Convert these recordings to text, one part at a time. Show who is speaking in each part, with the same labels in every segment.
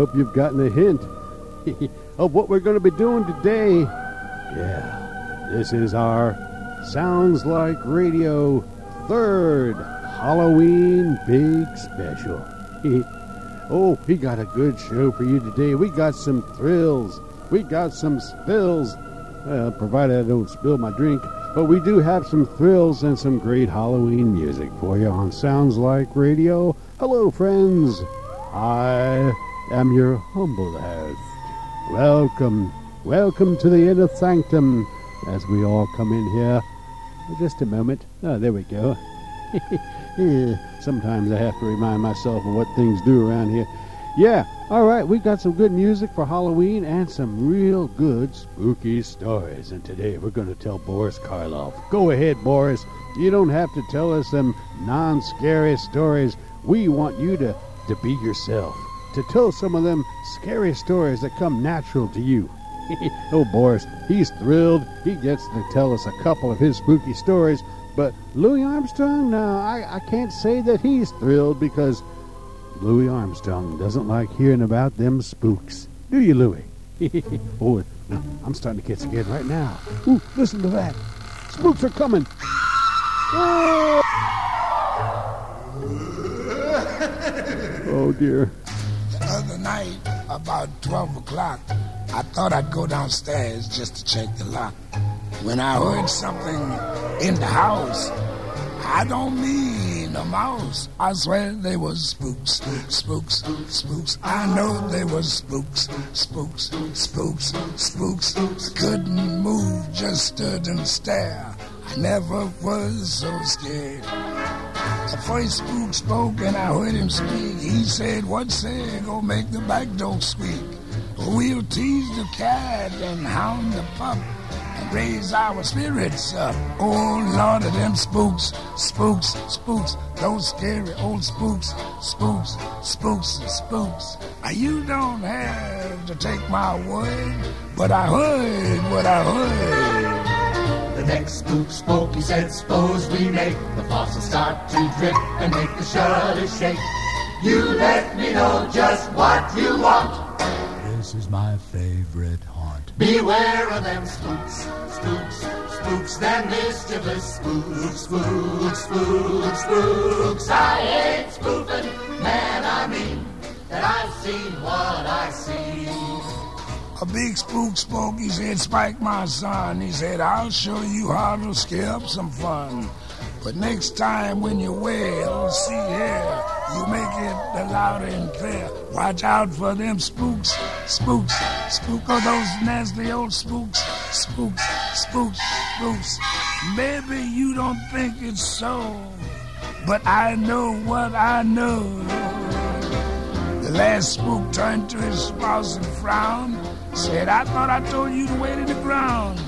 Speaker 1: Hope you've gotten a hint of what we're going to be doing today. Yeah, this is our Sounds Like Radio third Halloween big special. oh, we got a good show for you today. We got some thrills. We got some spills. Provided I don't spill my drink. But we do have some thrills and some great Halloween music for you on Sounds Like Radio. Hello, friends. I am your humble host. Welcome, welcome to the inner sanctum as we all come in here. Just a moment. Oh, there we go. Sometimes I have to remind myself of what things do around here. Yeah, all right, we got some good music for Halloween and some real good spooky stories. And today we're going to tell Boris Karloff. Go ahead, Boris. You don't have to tell us some non scary stories. We want you to, to be yourself, to tell some of them scary stories that come natural to you. oh, Boris, he's thrilled. He gets to tell us a couple of his spooky stories. But Louis Armstrong, no, I, I can't say that he's thrilled because Louis Armstrong doesn't like hearing about them spooks. Do you, Louis? oh, I'm starting to get scared right now. Ooh, listen to that. Spooks are coming. Oh dear.
Speaker 2: Night, about 12 o'clock, I thought I'd go downstairs just to check the lock. When I heard something in the house, I don't mean a mouse. I swear they was spooks, spooks, spooks. I know they was spooks, spooks, spooks, spooks. Couldn't move, just stood and stare. I never was so scared. The first spook spoke and I heard him speak. He said, What say, go make the back door squeak. We'll tease the cat and hound the pup and raise our spirits up. Oh, Lord of them spooks, spooks, spooks, those scary old spooks, spooks, spooks, spooks. You don't have to take my word, but I heard what I heard.
Speaker 3: Next spook spoke, he said, suppose we make the faucet start to drip and make the shutters shake. You let me know just what you want.
Speaker 4: This is my favorite haunt.
Speaker 3: Beware of them spooks, spooks, spooks, them mischievous spooks, spooks, spooks, spooks. I ain't spoofing, man, I mean that I've seen what I see.
Speaker 2: A big spook spoke, he said, Spike, my son. He said, I'll show you how to scare up some fun. But next time when you wail, see here, you make it loud and clear. Watch out for them spooks, spooks, spook of those nasty old spooks, spooks, spooks, spooks. Maybe you don't think it's so, but I know what I know. The last spook turned to his spouse and frowned, said, I thought I told you to wait in the ground.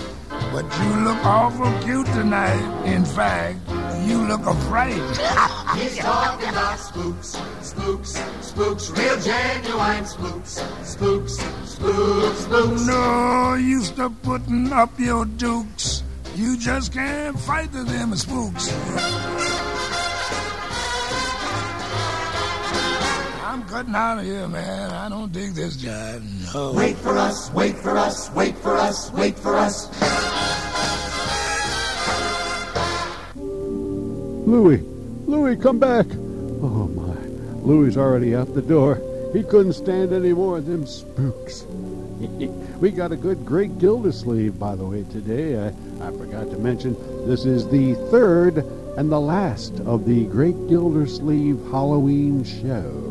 Speaker 2: But you look awful cute tonight. In fact, you look afraid.
Speaker 3: He's talking about spooks, spooks, spooks, real genuine spooks, spooks, spooks, spooks.
Speaker 2: No use to putting up your dukes. You just can't fight the them spooks. I'm cutting out of here, man. I don't dig this job. No.
Speaker 3: Wait for us, wait for us, wait for us, wait for us.
Speaker 1: Louis, Louis, come back. Oh my, Louis's already out the door. He couldn't stand any more of them spooks. we got a good Great Gildersleeve, by the way, today. I, I forgot to mention this is the third and the last of the Great Gildersleeve Halloween shows.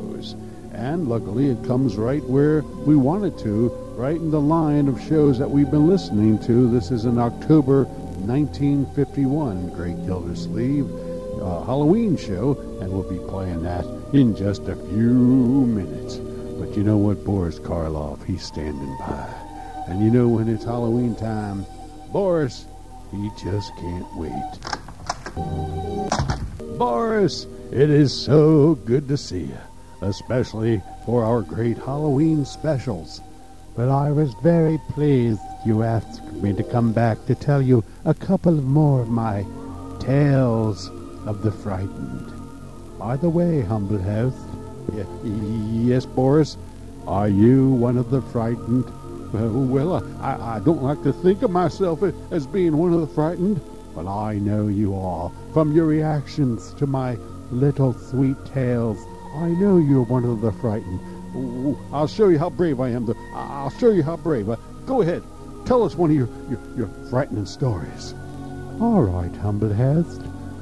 Speaker 1: And luckily, it comes right where we want it to, right in the line of shows that we've been listening to. This is an October 1951 Great Gildersleeve uh, Halloween show, and we'll be playing that in just a few minutes. But you know what, Boris Karloff, he's standing by. And you know when it's Halloween time, Boris, he just can't wait. Boris, it is so good to see you, especially for our great Halloween specials. But I was very pleased you asked me to come back to tell you a couple more of my tales of the frightened. By the way, humble y- yes, Boris, Are you one of the frightened? Well, I, I don't like to think of myself as being one of the frightened, but I know you are from your reactions to my little sweet tales. I know you're one of the frightened. I'll show you how brave I am. To, I'll show you how brave. Uh, go ahead. Tell us one of your, your, your frightening stories. All right, Humblehead.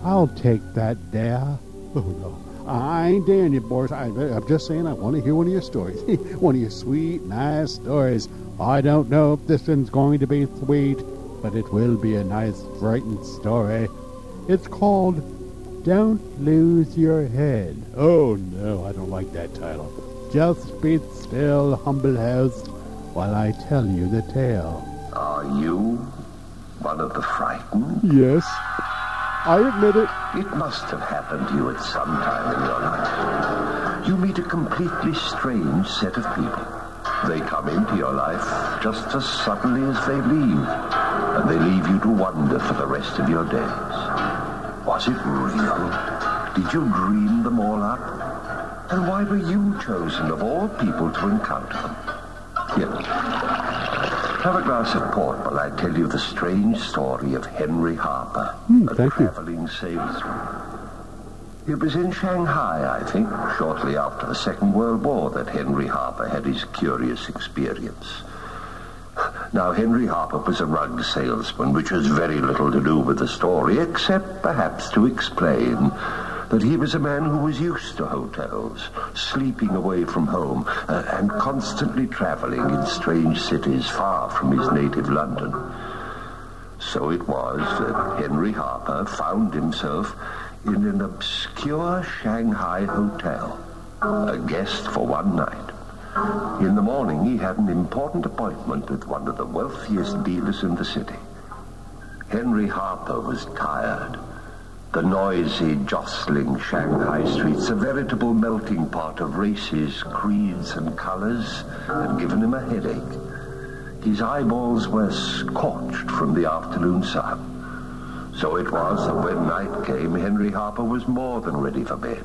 Speaker 1: I'll take that dare. Oh, no. I ain't daring you, boys. I, I'm just saying I want to hear one of your stories. one of your sweet, nice stories. I don't know if this one's going to be sweet, but it will be a nice, frightened story. It's called Don't Lose Your Head. Oh, no, I don't like that title. Just be still, humble host, while I tell you the tale.
Speaker 5: Are you one of the frightened?
Speaker 1: Yes, I admit it.
Speaker 5: It must have happened to you at some time in your life. You meet a completely strange set of people. They come into your life just as suddenly as they leave, and they leave you to wonder for the rest of your days. Was it real? Did you dream them all up? And why were you chosen of all people to encounter them? Here, have a glass of port while I tell you the strange story of Henry Harper,
Speaker 1: Mm,
Speaker 5: a traveling salesman. It was in Shanghai, I think, shortly after the Second World War, that Henry Harper had his curious experience. Now, Henry Harper was a rug salesman, which has very little to do with the story, except perhaps to explain that he was a man who was used to hotels, sleeping away from home, uh, and constantly traveling in strange cities far from his native London. So it was that Henry Harper found himself in an obscure Shanghai hotel, a guest for one night. In the morning, he had an important appointment with one of the wealthiest dealers in the city. Henry Harper was tired. The noisy, jostling Shanghai streets, a veritable melting pot of races, creeds, and colors, had given him a headache. His eyeballs were scorched from the afternoon sun. So it was that when night came, Henry Harper was more than ready for bed.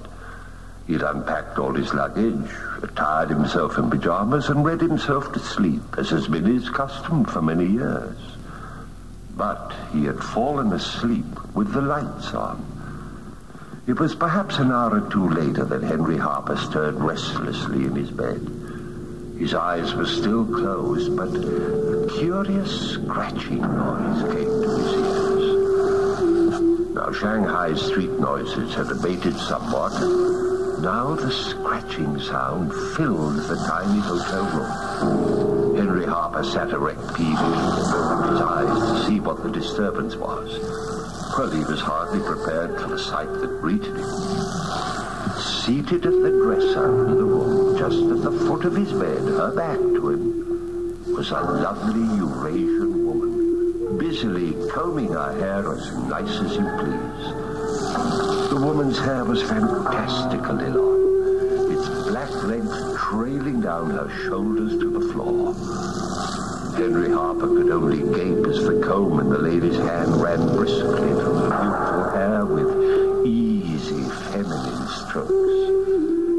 Speaker 5: He'd unpacked all his luggage, attired himself in pajamas, and read himself to sleep, as has been his custom for many years. But he had fallen asleep with the lights on. It was perhaps an hour or two later that Henry Harper stirred restlessly in his bed. His eyes were still closed, but a curious scratching noise came to his ears. Now, Shanghai's street noises had abated somewhat. Now the scratching sound filled the tiny hotel room. Henry Harper sat erect peevishly and opened his eyes to see what the disturbance was. Well, he was hardly prepared for the sight that greeted him. Seated at the dresser in the room, just at the foot of his bed, her back to him, was a lovely Eurasian woman, busily combing her hair as nice as you please. The woman's hair was fantastically long, its black length trailing down her shoulders to the floor. Henry Harper could only gape as the comb in the lady's hand ran briskly through the beautiful hair with easy feminine strokes.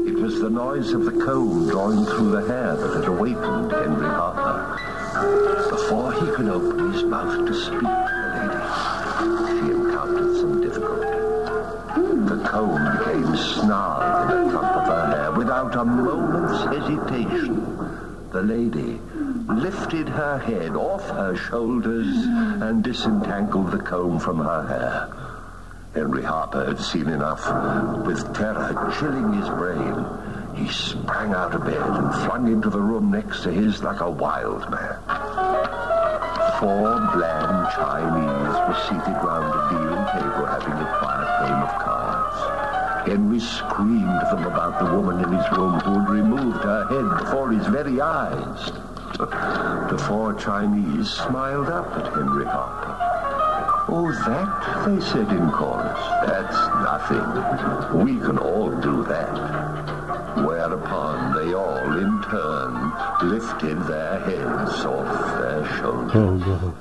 Speaker 5: It was the noise of the comb drawing through the hair that had awakened Henry Harper. Before he could open his mouth to speak Comb became snarled in the clump of her hair without a moment's hesitation. The lady lifted her head off her shoulders and disentangled the comb from her hair. Henry Harper had seen enough. With terror chilling his brain, he sprang out of bed and flung into the room next to his like a wild man. Four bland Chinese were seated round a deal table having a quiet game of cards. Henry screamed them about the woman in his room who had removed her head before his very eyes. The four Chinese smiled up at Henry Harper. Oh, that, they said in chorus. That's nothing. We can all do that. Whereupon they all, in turn, lifted their heads off their shoulders.
Speaker 1: Oh, no.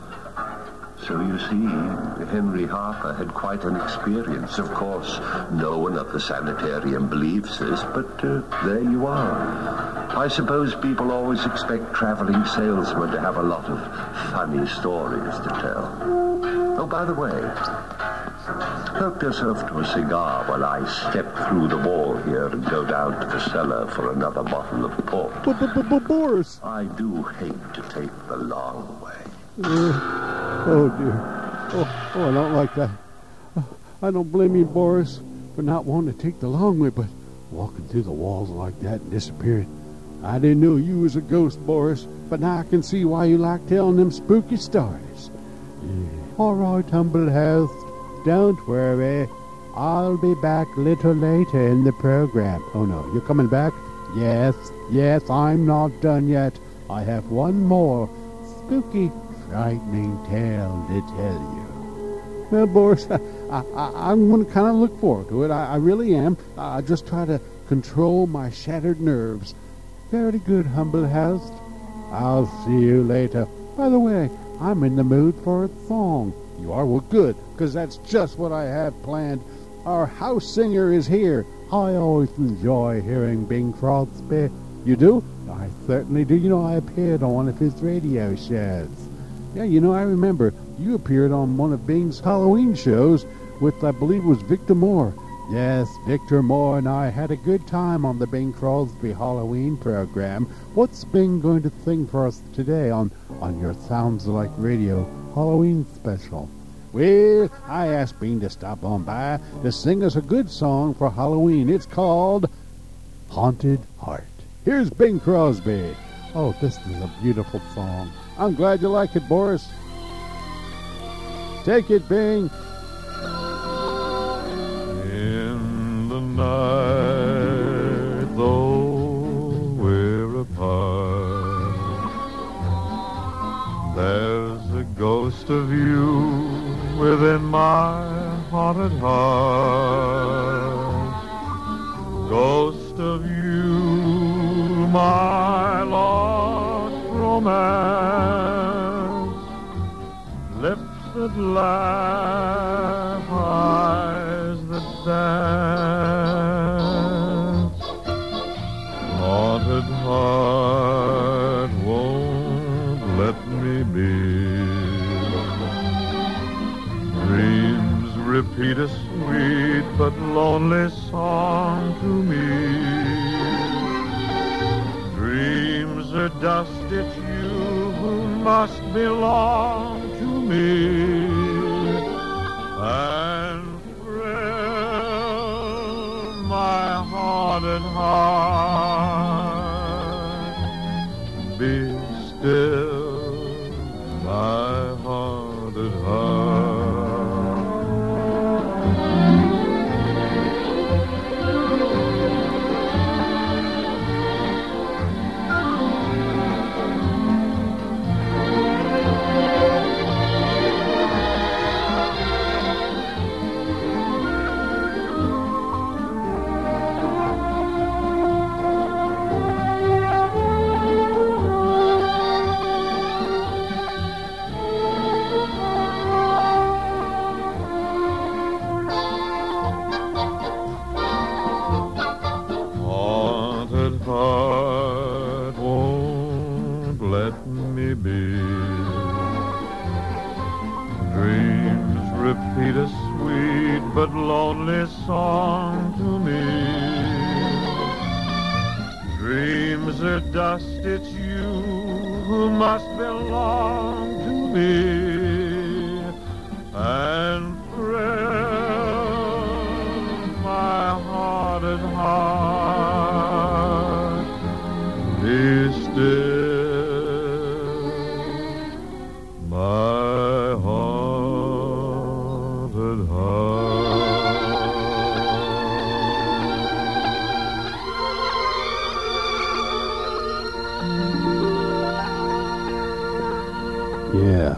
Speaker 5: So you see, Henry Harper had quite an experience. Of course, no one at the sanitarium believes this, but uh, there you are. I suppose people always expect traveling salesmen to have a lot of funny stories to tell. Oh, by the way, help yourself to a cigar while I step through the wall here and go down to the cellar for another bottle of port.
Speaker 1: Boris.
Speaker 5: I do hate to take the long way.
Speaker 1: Oh, dear. Oh, oh, I don't like that. I don't blame you, Boris, for not wanting to take the long way, but walking through the walls like that and disappearing. I didn't know you was a ghost, Boris, but now I can see why you like telling them spooky stories. Yeah. All right, humble host. Don't worry. I'll be back a little later in the program. Oh, no, you're coming back? Yes, yes, I'm not done yet. I have one more spooky, frightening tale to tell you. Well, Boris, I, I, I'm going to kind of look forward to it. I, I really am. I just try to control my shattered nerves. Very good, humble host. I'll see you later. By the way, I'm in the mood for a song. You are? Well, good, because that's just what I have planned. Our house singer is here. I always enjoy hearing Bing Crosby. You do? I certainly do. You know, I appeared on one of his radio shows. Yeah, you know, I remember you appeared on one of Bing's Halloween shows with, I believe it was Victor Moore. Yes, Victor Moore and I had a good time on the Bing Crosby Halloween program. What's Bing going to sing for us today on, on your Sounds Like Radio Halloween special? Well, I asked Bing to stop on by to sing us a good song for Halloween. It's called Haunted Heart. Here's Bing Crosby. Oh, this is a beautiful song. I'm glad you like it, Boris. Take it, Bing.
Speaker 6: In the night, though we're apart, there's a ghost of you within my haunted heart. Ghost of you, my lost romance. Lips that laugh, eyes that dance. Haunted heart won't let me be. Dreams repeat a sweet but lonely song to me. Dreams are dust, it's you who must belong to me. And thrill my haunted heart. Be still, dust, it's you who must belong to me.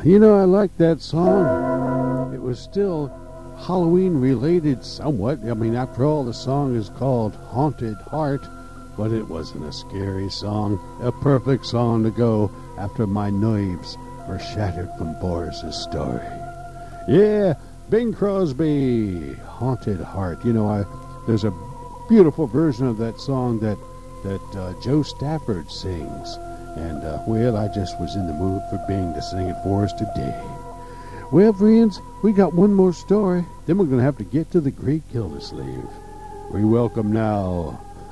Speaker 1: You know, I like that song. It was still Halloween related somewhat. I mean, after all, the song is called Haunted Heart, but it wasn't a scary song. A perfect song to go after my nerves were shattered from Boris's story. Yeah, Bing Crosby, Haunted Heart. You know, I there's a beautiful version of that song that that uh, Jo Stafford sings, and uh, well, I just was in the mood for Bing to sing it for us today. Well, friends, we got one more story. Then we're going to have to get to the Great Gildersleeve. We welcome now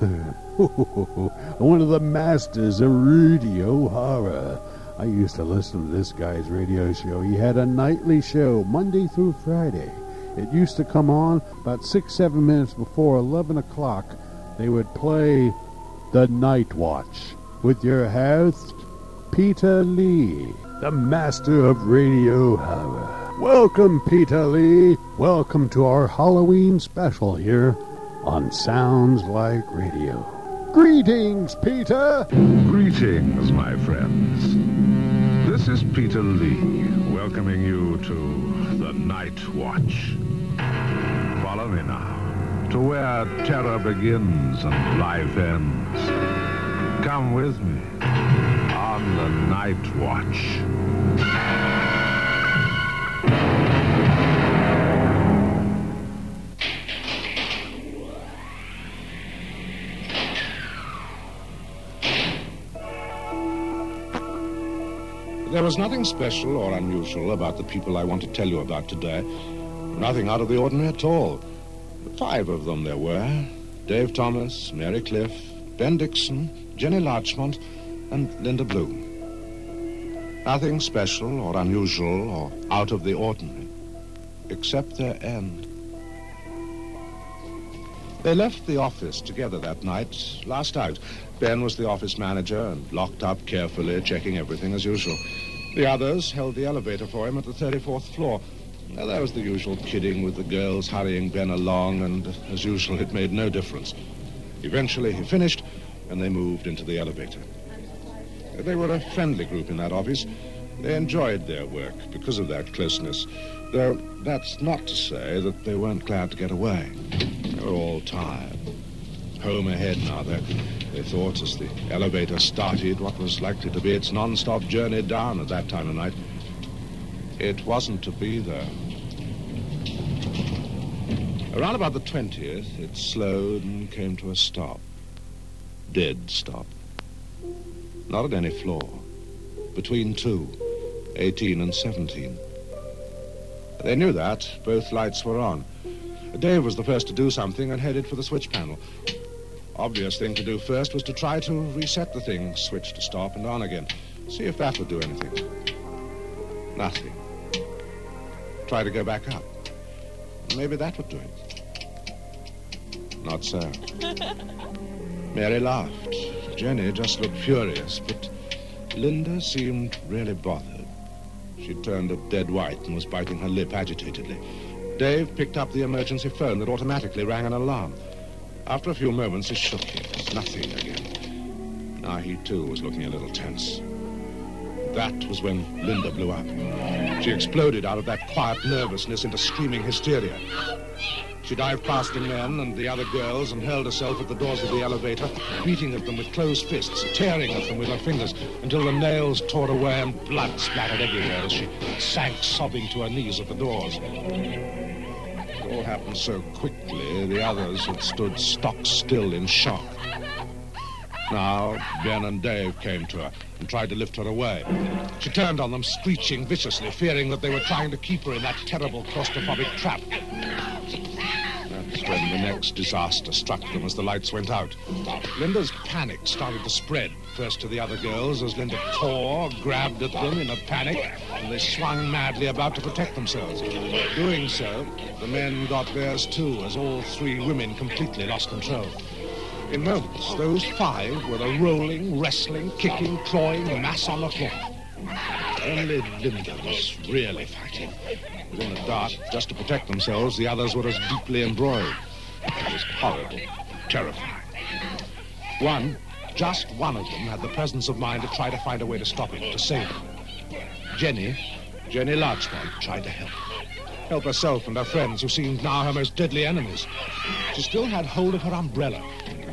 Speaker 1: one of the masters of radio horror. I used to listen to this guy's radio show. He had a nightly show, Monday through Friday. It used to come on about six, seven minutes before 11 o'clock. They would play The Night Watch with your host, Peter Lee, the master of radio horror. Welcome, Peter Lee. Welcome to our Halloween special here on Sounds Like Radio. Greetings, Peter.
Speaker 7: Greetings, my friends. This is Peter Lee, welcoming you to the Night Watch. Follow me now to where terror begins and life ends. Come with me on the Night Watch.
Speaker 8: There was nothing special or unusual about the people I want to tell you about today. Nothing out of the ordinary at all. Five of them there were Dave Thomas, Mary Cliff, Ben Dixon, Jenny Larchmont, and Linda Bloom. Nothing special or unusual or out of the ordinary, except their end. They left the office together that night, last out. Ben was the office manager and locked up carefully, checking everything as usual. The others held the elevator for him at the 34th floor. Now, there was the usual kidding with the girls hurrying Ben along, and as usual, it made no difference. Eventually, he finished, and they moved into the elevator. They were a friendly group in that office. They enjoyed their work because of that closeness, though that's not to say that they weren't glad to get away. They were all tired. Home ahead now, they, they thought, as the elevator started what was likely to be its non-stop journey down at that time of night. It wasn't to be, though. Around about the 20th, it slowed and came to a stop. Dead stop. Not at any floor. Between two, 18 and 17. They knew that. Both lights were on. Dave was the first to do something and headed for the switch panel. Obvious thing to do first was to try to reset the thing, switch to stop and on again. See if that would do anything. Nothing. Try to go back up. Maybe that would do it. Not so. Mary laughed. Jenny just looked furious, but Linda seemed really bothered. She turned a dead white and was biting her lip agitatedly. Dave picked up the emergency phone that automatically rang an alarm. After a few moments, he shook it. Nothing again. Now he, too, was looking a little tense. That was when Linda blew up. She exploded out of that quiet nervousness into screaming hysteria. She dived past the men and the other girls and hurled herself at the doors of the elevator, beating at them with closed fists, tearing at them with her fingers until the nails tore away and blood splattered everywhere as she sank sobbing to her knees at the doors. It all happened so quickly, the others had stood stock still in shock. Now, Ben and Dave came to her and tried to lift her away. She turned on them, screeching viciously, fearing that they were trying to keep her in that terrible claustrophobic trap. When the next disaster struck them as the lights went out. Linda's panic started to spread, first to the other girls as Linda tore, grabbed at them in a panic, and they swung madly about to protect themselves. Doing so, the men got theirs too, as all three women completely lost control. In moments, those five were a rolling, wrestling, kicking, clawing mass on the floor. Only Linda was really fighting. Within the dark, just to protect themselves, the others were as deeply embroiled. It was horrible, terrifying. One, just one of them, had the presence of mind to try to find a way to stop it, to save them. Jenny, Jenny Larchmont, tried to help. Help herself and her friends, who seemed now her most deadly enemies. She still had hold of her umbrella.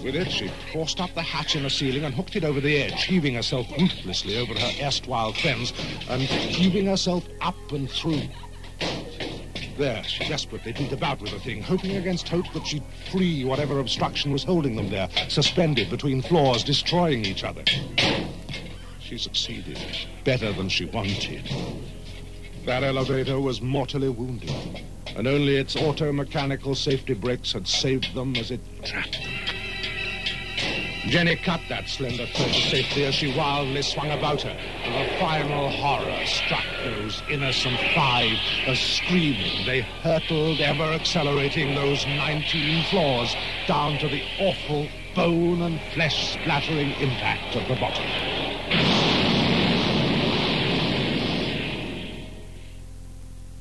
Speaker 8: With it, she forced up the hatch in the ceiling and hooked it over the edge, heaving herself ruthlessly over her erstwhile friends and heaving herself up and through. There, she desperately beat about with the thing, hoping against hope that she'd free whatever obstruction was holding them there, suspended between floors, destroying each other. She succeeded better than she wanted. That elevator was mortally wounded, and only its auto-mechanical safety brakes had saved them as it trapped them. Jenny cut that slender thread of safety as she wildly swung about her, and the final horror struck those innocent five as screaming they hurtled, ever accelerating those 19 floors down to the awful bone and flesh splattering impact of the bottom.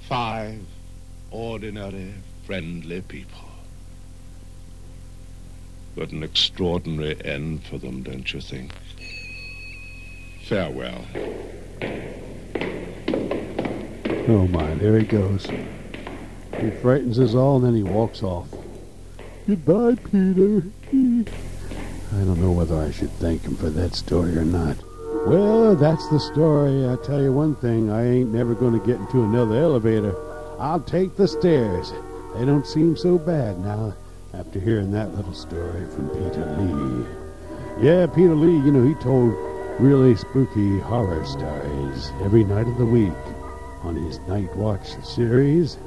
Speaker 8: Five ordinary, friendly people. But an extraordinary end for them, don't you think? Farewell.
Speaker 1: Oh my, there he goes. He frightens us all and then he walks off. Goodbye, Peter. I don't know whether I should thank him for that story or not. Well, that's the story. I tell you one thing, I ain't never going to get into another elevator. I'll take the stairs. They don't seem so bad now after hearing that little story from Peter Lee. Yeah, Peter Lee, you know, he told really spooky horror stories every night of the week on his Night Watch series.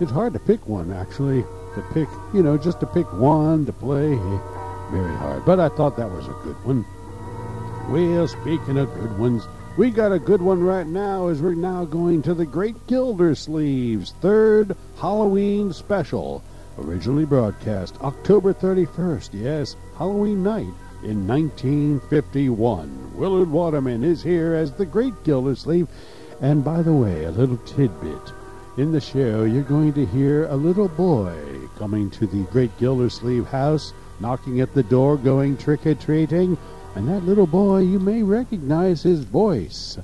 Speaker 1: It's hard to pick one, actually, to pick, you know, just to pick one to play. Very hard. But I thought that was a good one. Well, speaking of good ones, we got a good one right now as we're now going to the Great Gildersleeve's third Halloween special. Originally broadcast October 31st, yes, Halloween night in 1951. Willard Waterman is here as the Great Gildersleeve. And by the way, a little tidbit. In the show, you're going to hear a little boy coming to the Great Gildersleeve house, knocking at the door, going trick or treating. And that little boy, you may recognize his voice.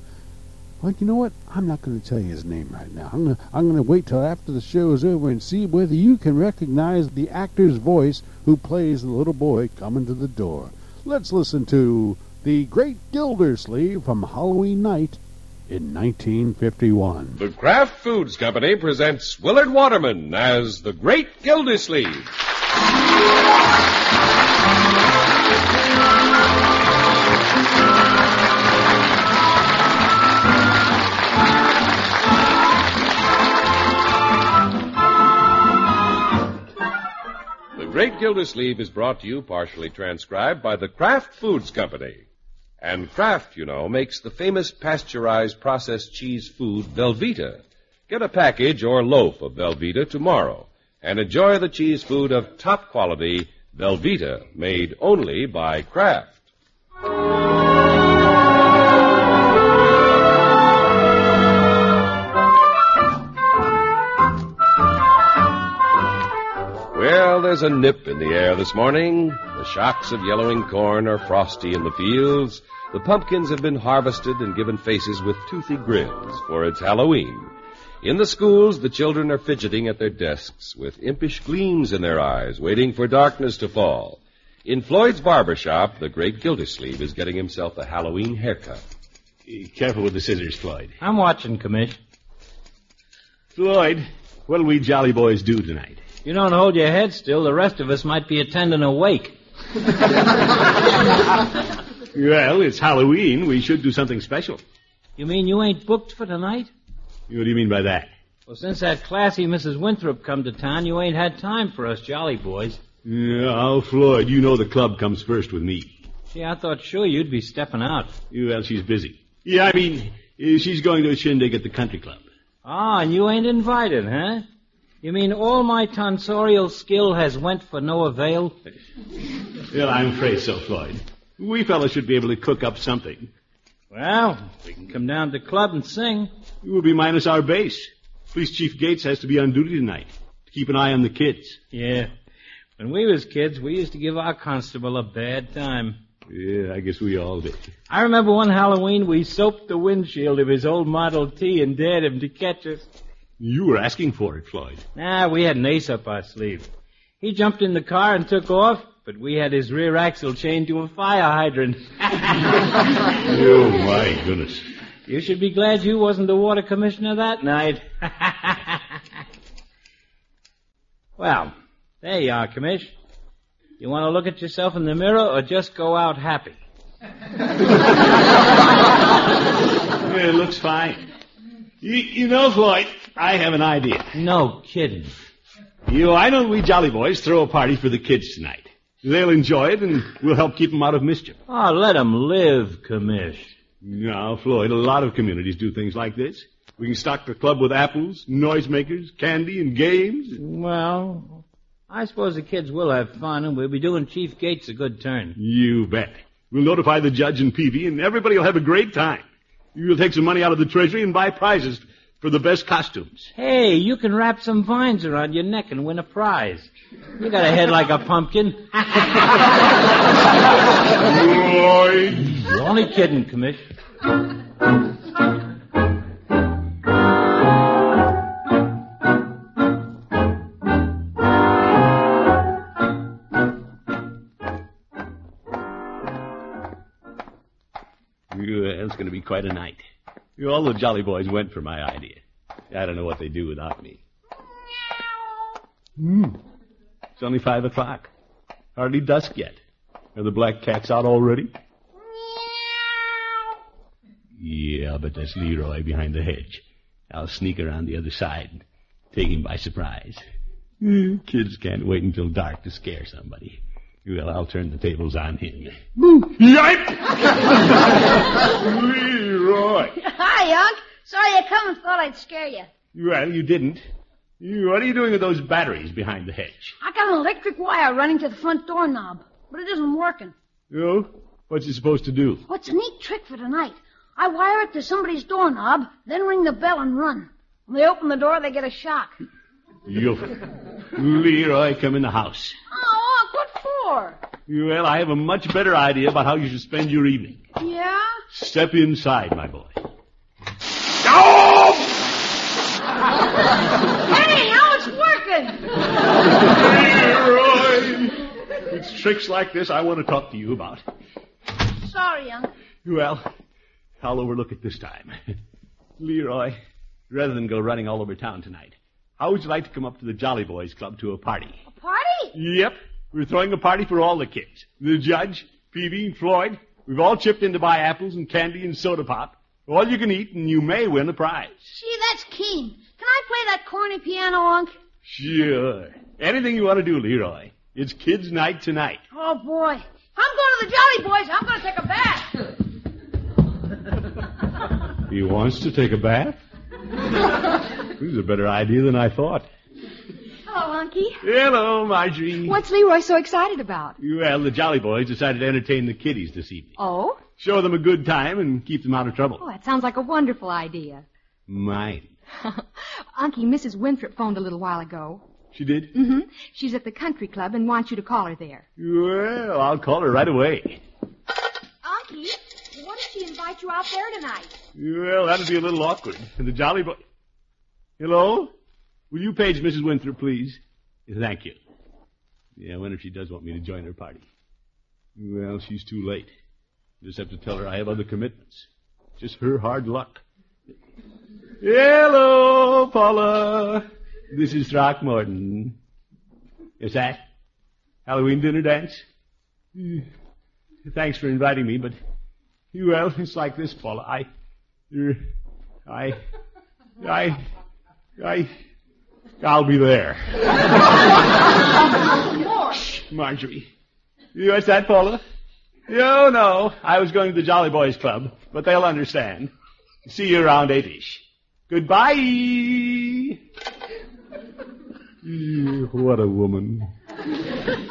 Speaker 1: Well, you know what? I'm not going to tell you his name right now. I'm going, to, I'm going to wait till after the show is over and see whether you can recognize the actor's voice who plays the little boy coming to the door. Let's listen to The Great Gildersleeve from Halloween Night in 1951.
Speaker 9: The Kraft Foods Company presents Willard Waterman as the Great Gildersleeve. Great Gildersleeve is brought to you partially transcribed by the Kraft Foods Company. And Kraft, you know, makes the famous pasteurized processed cheese food Velveeta. Get a package or loaf of Velveeta tomorrow and enjoy the cheese food of top quality Velveeta made only by Kraft. Well, there's a nip in the air this morning. The shocks of yellowing corn are frosty in the fields. The pumpkins have been harvested and given faces with toothy grins, for it's Halloween. In the schools, the children are fidgeting at their desks with impish gleams in their eyes, waiting for darkness to fall. In Floyd's barber shop, the great Gildersleeve is getting himself a Halloween haircut.
Speaker 10: Be Careful with the scissors, Floyd.
Speaker 11: I'm watching, Commish.
Speaker 10: Floyd, what'll we jolly boys do tonight?
Speaker 11: You don't hold your head still, the rest of us might be attending a wake.
Speaker 10: Well, it's Halloween. We should do something special.
Speaker 11: You mean you ain't booked for tonight?
Speaker 10: What do you mean by that?
Speaker 11: Well, since that classy Mrs. Winthrop come to town, you ain't had time for us jolly boys.
Speaker 10: Yeah, oh, Floyd, you know the club comes first with me.
Speaker 11: Gee, I thought sure you'd be stepping out.
Speaker 10: Well, she's busy. Yeah, I mean, uh, she's going to a shindig at the country club.
Speaker 11: Ah, and you ain't invited, huh? You mean all my tonsorial skill has went for no avail?
Speaker 10: Well, I'm afraid so, Floyd. We fellows should be able to cook up something.
Speaker 11: Well, we can come down to the club and sing.
Speaker 10: We'll be minus our bass. Police Chief Gates has to be on duty tonight to keep an eye on the kids.
Speaker 11: Yeah. When we was kids, we used to give our constable a bad time.
Speaker 10: Yeah, I guess we all did.
Speaker 11: I remember one Halloween we soaped the windshield of his old Model T and dared him to catch us.
Speaker 10: You were asking for it, Floyd.
Speaker 11: Nah, we had an ace up our sleeve. He jumped in the car and took off, but we had his rear axle chained to a fire hydrant.
Speaker 10: oh, my goodness.
Speaker 11: You should be glad you wasn't the water commissioner that night. Well, there you are, Commish. You want to look at yourself in the mirror or just go out happy?
Speaker 10: It looks fine. You, you know, Floyd, I have an idea.
Speaker 11: No kidding.
Speaker 10: You, why don't we Jolly Boys throw a party for the kids tonight? They'll enjoy it, and we'll help keep them out of mischief.
Speaker 11: Oh, let 'em live, Commish.
Speaker 10: No, Floyd, a lot of communities do things like this. We can stock the club with apples, noisemakers, candy, and games.
Speaker 11: Well, I suppose the kids will have fun, and we'll be doing Chief Gates a good turn.
Speaker 10: You bet. We'll notify the judge and Peavy, and everybody will have a great time. You'll take some money out of the treasury and buy prizes for the best costumes.
Speaker 11: Hey, you can wrap some vines around your neck and win a prize. You got a head like a pumpkin.
Speaker 10: Floyd.
Speaker 11: Only kidding, Commish.
Speaker 10: It's going to be quite a night. You know, all the Jolly Boys went for my idea. I don't know what they'd do without me. Hmm. It's only five o'clock. Hardly dusk yet. Are the black cats out already? Yeah, but that's Leroy behind the hedge. I'll sneak around the other side and take him by surprise. Hmm, Kids can't wait until dark to scare somebody. Well, I'll turn the tables on him. Yipe! Leroy!
Speaker 12: Hi, Unc. Sorry I come and thought I'd scare you.
Speaker 10: Well, you didn't. You, what are you doing with those batteries behind the hedge?
Speaker 12: I got an electric wire running to the front doorknob, but it isn't working.
Speaker 10: Oh? What's it supposed to do?
Speaker 12: What's a neat trick for tonight? I wire it to somebody's doorknob, then ring the bell and run. When they open the door, they get a shock.
Speaker 10: You. Leroy, come in the house.
Speaker 12: Oh, for?
Speaker 10: Well, I have a much better idea about how you should spend your evening.
Speaker 12: Yeah?
Speaker 10: Step inside, my boy.
Speaker 12: Hey, now it's working!
Speaker 10: Leroy! It's tricks like this I want to talk to you about.
Speaker 12: Sorry, Unc.
Speaker 10: Well, I'll overlook it this time. Leroy, rather than go running all over town tonight, how would you like to come up to the Jolly Boys Club to a party?
Speaker 12: A party?
Speaker 10: Yep, we're throwing a party for all the kids. The judge, Peavy, Floyd, we've all chipped in to buy apples and candy and soda pop. All you can eat, and you may win a prize.
Speaker 12: Gee, that's keen. Can I play that corny piano, Unc?
Speaker 10: Sure. Anything you want to do, Leroy. It's kids' night tonight.
Speaker 12: Oh, boy. I'm going to the Jolly Boys. I'm going to take a bath.
Speaker 10: He wants to take a bath? this is a better idea than I thought.
Speaker 13: Hello, Unky.
Speaker 10: Hello, Marjorie.
Speaker 13: What's Leroy so excited about?
Speaker 10: Well, the Jolly Boys decided to entertain the kiddies this evening.
Speaker 13: Oh?
Speaker 10: Show them a good time and keep them out of trouble.
Speaker 13: Oh, that sounds like a wonderful idea.
Speaker 10: Mine.
Speaker 13: Unky, Mrs. Winthrop phoned a little while ago.
Speaker 10: She did?
Speaker 13: Mm-hmm. She's at the country club and wants you to call her there.
Speaker 10: Well, I'll call her right away.
Speaker 13: Unky, what if she invite you out there tonight?
Speaker 10: Well, that'd be a little awkward. And the Jolly Boy. Hello? Will you page Mrs. Winthrop, please? Thank you. Yeah, I wonder if she does want me to join her party. Well, she's too late. Just have to tell her I have other commitments. Just her hard luck. Hello, Paula. This is Throckmorton. Is that Halloween dinner dance? Hmm. Thanks for inviting me, but well, it's like this, Paula. I, er, I, I, I, I'll be there. Shh, Marjorie. You, what's that, Paula? No, no. I was going to the Jolly Boys Club, but they'll understand. See you around eight-ish. Goodbye. What a woman.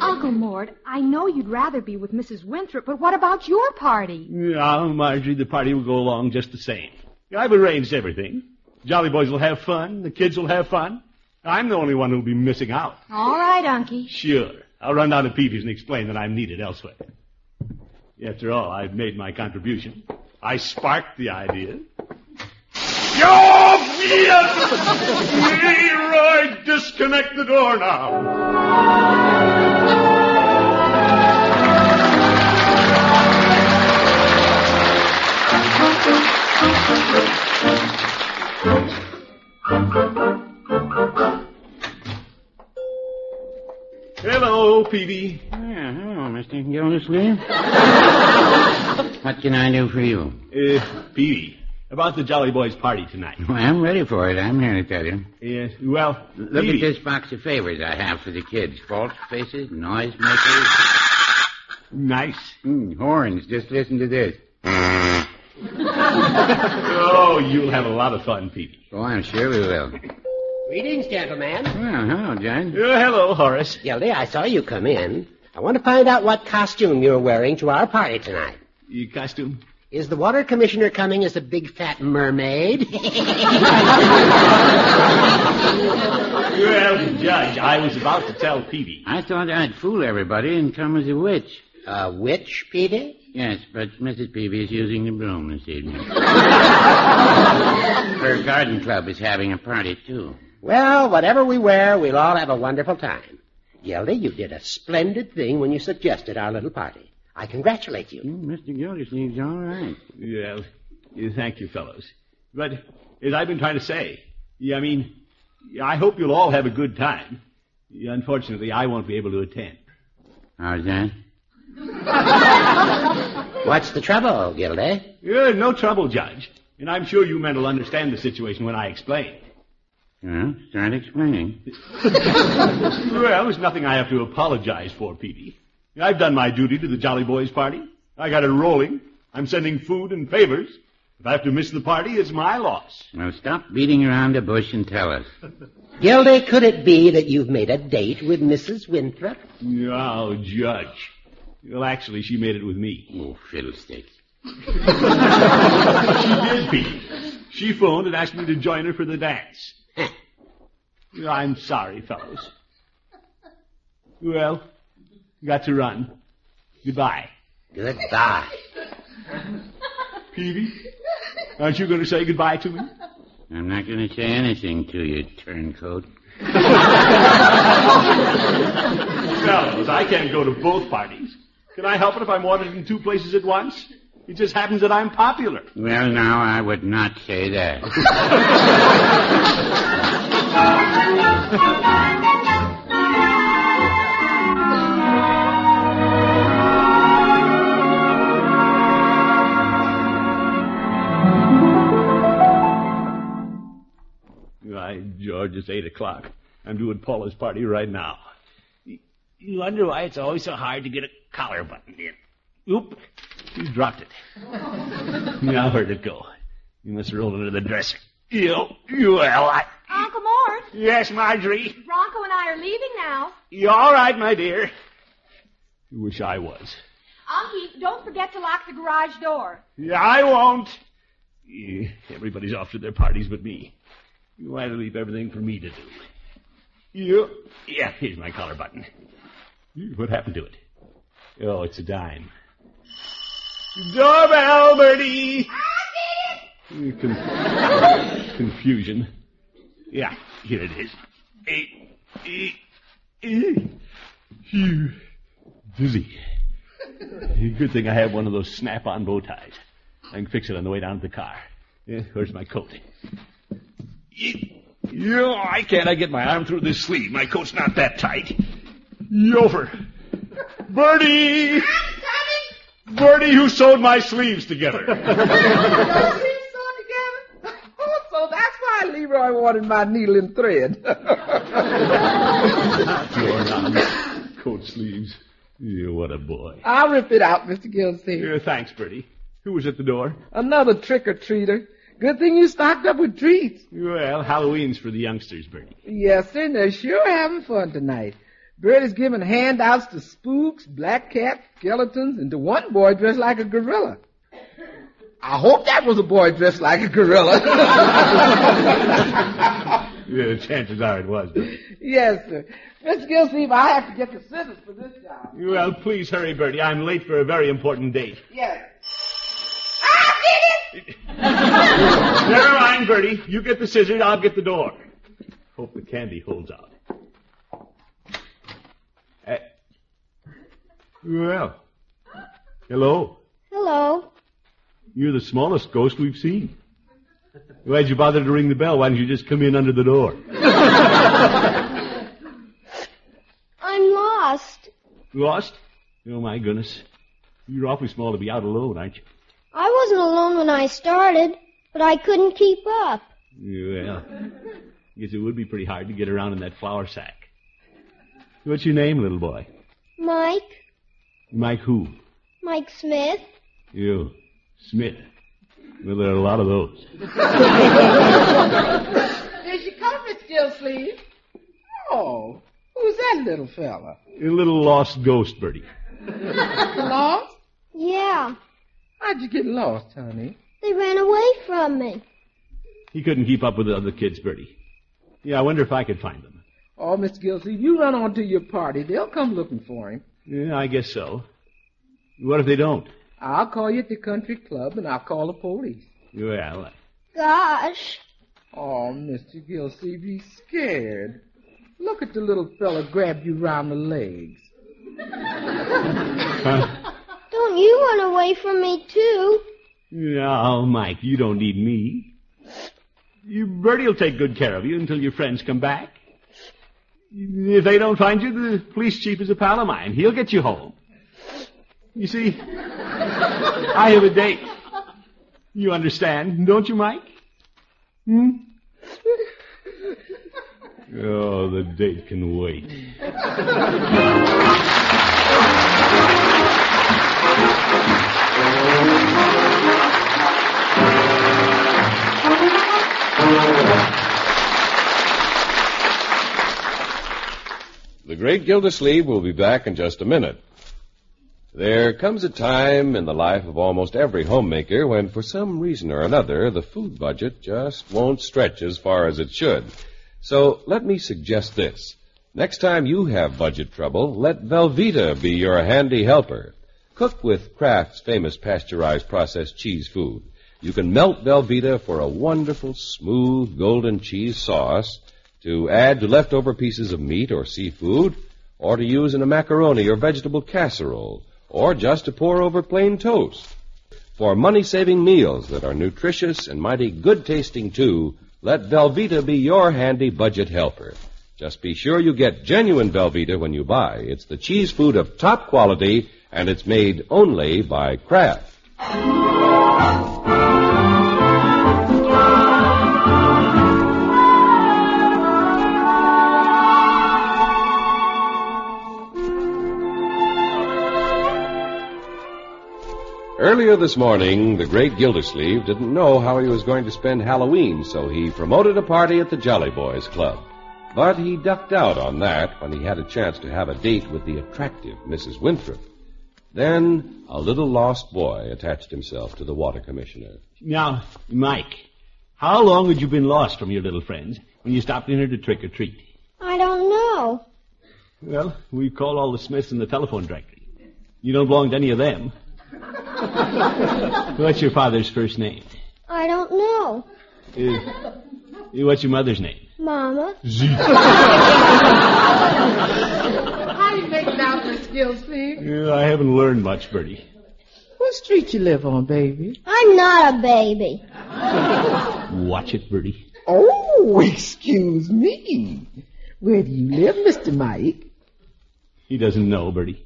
Speaker 13: Uncle Mort, I know you'd rather be with Mrs. Winthrop, but what about your party?
Speaker 10: Yeah, Marjorie, the party will go along just the same. I've arranged everything. Jolly Boys will have fun. The kids will have fun. I'm the only one who'll be missing out.
Speaker 13: All right, Unky.
Speaker 10: Sure. I'll run down to Peavy's and explain that I'm needed elsewhere. After all, I've made my contribution. I sparked the idea. You're Leroy, disconnect the door now. Hello, Peavey.
Speaker 14: Yeah, hello, Mr. Gildersleeve. what can I do for you?
Speaker 10: Uh, Peavey, about the Jolly Boys party tonight.
Speaker 14: Well, I'm ready for it. I'm here to tell you.
Speaker 10: Yes, well,
Speaker 14: Look
Speaker 10: Peavey.
Speaker 14: at this box of favors I have for the kids. False faces, noisemakers.
Speaker 10: Nice.
Speaker 14: Mm, horns. Just listen to this.
Speaker 10: oh, you'll have a lot of fun, Peavey.
Speaker 14: Oh, I'm sure we will.
Speaker 15: Greetings, gentlemen.
Speaker 14: Well, hello, John.
Speaker 10: Uh, hello, Horace.
Speaker 15: Gildy, I saw you come in. I want to find out what costume you're wearing to our party tonight.
Speaker 10: Your costume?
Speaker 15: Is the water commissioner coming as a big fat mermaid?
Speaker 10: Well, Judge, I was about to tell Peavey.
Speaker 14: I thought I'd fool everybody and come as a witch.
Speaker 15: A witch, Peavey?
Speaker 14: Yes, but Mrs. Peavey is using the broom this evening. Her garden club is having a party, too.
Speaker 15: Well, whatever we wear, we'll all have a wonderful time. Gildy, you did a splendid thing when you suggested our little party. I congratulate you.
Speaker 14: Mm, Mr. Gildersleeve's all right.
Speaker 10: Well, yeah, thank you, fellows. But as I've been trying to say, I mean, I hope you'll all have a good time. Unfortunately, I won't be able to attend.
Speaker 14: How's that?
Speaker 15: What's the trouble, Gildy?
Speaker 10: Yeah, no trouble, Judge. And I'm sure you men will understand the situation when I explain.
Speaker 14: Well, start explaining.
Speaker 10: well, there's nothing I have to apologize for, Petey. I've done my duty to the Jolly Boys party. I got it rolling. I'm sending food and favors. If I have to miss the party, it's my loss.
Speaker 14: Now stop beating around the bush and tell us.
Speaker 15: Gildy, could it be that you've made a date with Mrs. Winthrop?
Speaker 10: Oh, Judge. Well, actually, she made it with me.
Speaker 14: Oh, fiddlesticks.
Speaker 10: she did, Pete. She phoned and asked me to join her for the dance. I'm sorry, fellows. Well, got to run. Goodbye.
Speaker 15: Goodbye.
Speaker 10: Peavey, aren't you going to say goodbye to me?
Speaker 14: I'm not going to say anything to you, turncoat.
Speaker 10: Fellows, I can't go to both parties. Can I help it if I'm wanted in two places at once? It just happens that I'm popular.
Speaker 14: Well, now, I would not say that.
Speaker 10: Why, George, it's eight o'clock. I'm doing Paula's party right now. You- You wonder why it's always so hard to get a collar buttoned in. Oop, you dropped it. now where'd it go? You must have rolled under the dresser. You, you, well, I...
Speaker 13: Uncle Mort,
Speaker 10: Yes, Marjorie.
Speaker 13: Bronco and I are leaving now.
Speaker 10: You all right, my dear? Wish I was.
Speaker 13: Unky, don't forget to lock the garage door.
Speaker 10: Yeah, I won't. Yeah, everybody's off to their parties but me. Why to leave everything for me to do? You, yeah, here's my collar button. What happened to it? Oh, it's a dime. Doorbell, Birdie! Con- confusion. Yeah, here it is. Eh, eh. Phew. Dizzy. Good thing I have one of those snap-on bow ties. I can fix it on the way down to the car. Yeah, where's my coat? You, I can't. I get my arm through this sleeve. My coat's not that tight. Yover. Birdie! Birdie, who sewed my sleeves together?
Speaker 16: Oh, so that's why Leroy wanted my needle and thread.
Speaker 10: Your coat sleeves. Yeah, what a boy.
Speaker 16: I'll rip it out, Mr. Gilsey.
Speaker 10: Yeah, uh, thanks, Birdie. Who was at the door?
Speaker 16: Another trick-or-treater. Good thing you stocked up with treats.
Speaker 10: Well, Halloween's for the youngsters, Birdie.
Speaker 16: Yes, sir, and they're sure having fun tonight. Birdie's giving handouts to spooks, black cats, skeletons, and to one boy dressed like a gorilla. I hope that was a boy dressed like a gorilla.
Speaker 10: Yeah, chances are it was, Birdie.
Speaker 16: yes, sir. Mr. Gilsleeve, I have to get the scissors for this job.
Speaker 10: Well, please hurry, Birdie. I'm late for a very important date.
Speaker 16: Yes. I did it!
Speaker 10: Never mind, Birdie. You get the scissors, I'll get the door. Hope the candy holds out. Well, hello.
Speaker 17: Hello.
Speaker 10: You're the smallest ghost we've seen. Why'd you bother to ring the bell? Why didn't you just come in under the door?
Speaker 17: I'm lost.
Speaker 10: Lost? Oh, my goodness. You're awfully small to be out alone, aren't you?
Speaker 17: I wasn't alone when I started, but I couldn't keep up.
Speaker 10: Well, guess it would be pretty hard to get around in that flour sack. What's your name, little boy?
Speaker 17: Mike,
Speaker 10: Mike who?
Speaker 17: Mike Smith.
Speaker 10: You. Smith. Well, there are a lot of those.
Speaker 16: There your comes, still, Gillsleeve. Oh, who's that little fella?
Speaker 10: A little lost ghost, Birdie.
Speaker 16: Lost?
Speaker 17: Yeah,
Speaker 16: How'd you get lost, honey?
Speaker 17: they ran away from me.
Speaker 10: He couldn't keep up with the other kids, Birdie. Yeah, I wonder if I could find them.
Speaker 16: Oh, Miss Gillsleeve, you run on to your party. They'll come looking for him.
Speaker 10: Yeah, I guess so. What if they don't?
Speaker 16: I'll call you at the country club and I'll call the police.
Speaker 10: Well,
Speaker 17: Gosh,
Speaker 16: Oh, Mr. Gilsey, be scared. Look at the little fella grab you round the legs.
Speaker 17: don't you run away from me too?
Speaker 10: no, oh, Mike, you don't need me. You, Birdie will take good care of you until your friends come back. If they don't find you, the police chief is a pal of mine. He'll get you home. You see, I have a date. You understand, don't you, Mike? Hmm? Oh, the date can wait.
Speaker 9: The Great Gildersleeve will be back in just a minute. There comes a time in the life of almost every homemaker when, for some reason or another, the food budget just won't stretch as far as it should. So let me suggest this. Next time you have budget trouble, let Velveeta be your handy helper. Cook with Kraft's famous pasteurized processed cheese food. You can melt Velveeta for a wonderful, smooth, golden cheese sauce to add to leftover pieces of meat or seafood, or to use in a macaroni or vegetable casserole, or just to pour over plain toast. For money-saving meals that are nutritious and mighty good-tasting too, let Velveeta be your handy budget helper. Just be sure you get genuine Velveeta when you buy. It's the cheese food of top quality, and it's made only by Kraft. Earlier this morning, the great Gildersleeve didn't know how he was going to spend Halloween, so he promoted a party at the Jolly Boys Club. But he ducked out on that when he had a chance to have a date with the attractive Mrs. Winthrop. Then a little lost boy attached himself to the water commissioner.
Speaker 10: Now, Mike, how long had you been lost from your little friends when you stopped in here to trick or treat?
Speaker 17: I don't know.
Speaker 10: Well, we called all the Smiths in the telephone directory. You don't belong to any of them. What's your father's first name?
Speaker 17: I don't know.
Speaker 10: Uh, what's your mother's name?
Speaker 17: Mama.
Speaker 16: How you making out, Miss Gillsleeve?
Speaker 10: Yeah, I haven't learned much, Birdie.
Speaker 16: What street you live on, baby?
Speaker 17: I'm not a baby.
Speaker 10: Watch it, Birdie.
Speaker 16: Oh, excuse me. Where do you live, Mr. Mike?
Speaker 10: He doesn't know, Birdie.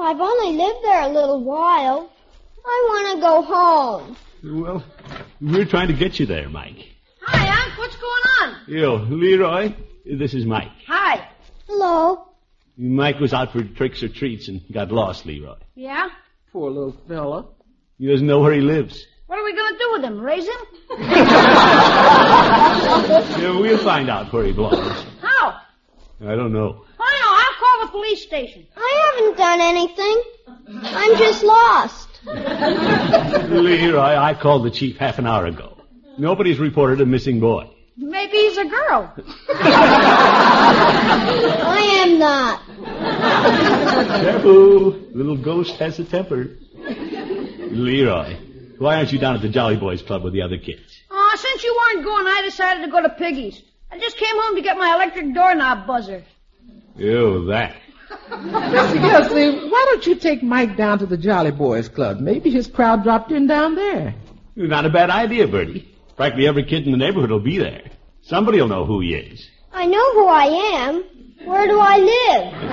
Speaker 17: Well, I've only lived there a little while. I want to go home.
Speaker 10: Well, we're trying to get you there, Mike.
Speaker 12: Hi, Unc. What's going on?
Speaker 10: Yo, Leroy, this is Mike.
Speaker 12: Hi.
Speaker 17: Hello.
Speaker 10: Mike was out for tricks or treats and got lost, Leroy.
Speaker 12: Yeah?
Speaker 16: Poor little fella.
Speaker 10: He doesn't know where he lives.
Speaker 12: What are we going to do with him? Raise him?
Speaker 10: Yeah, we'll find out where he belongs.
Speaker 12: How?
Speaker 10: I don't know.
Speaker 12: I know. I'll call the police station.
Speaker 17: I haven't done anything. I'm just lost.
Speaker 10: Leroy, I called the chief half an hour ago. Nobody's reported a missing boy.
Speaker 12: Maybe he's a girl.
Speaker 17: I am not.
Speaker 10: Careful, little ghost has a temper. Leroy, why aren't you down at the Jolly Boys Club with the other kids?
Speaker 12: Aw, since you weren't going, I decided to go to Piggy's. I just came home to get my electric doorknob buzzer.
Speaker 10: Ew, that.
Speaker 16: Mr. Gillsleeve, why don't you take Mike down to the Jolly Boys Club? Maybe his crowd dropped in down there.
Speaker 10: Not a bad idea, Birdie. Practically every kid in the neighborhood will be there. Somebody will know who he is.
Speaker 17: I know who I am. Where do I live?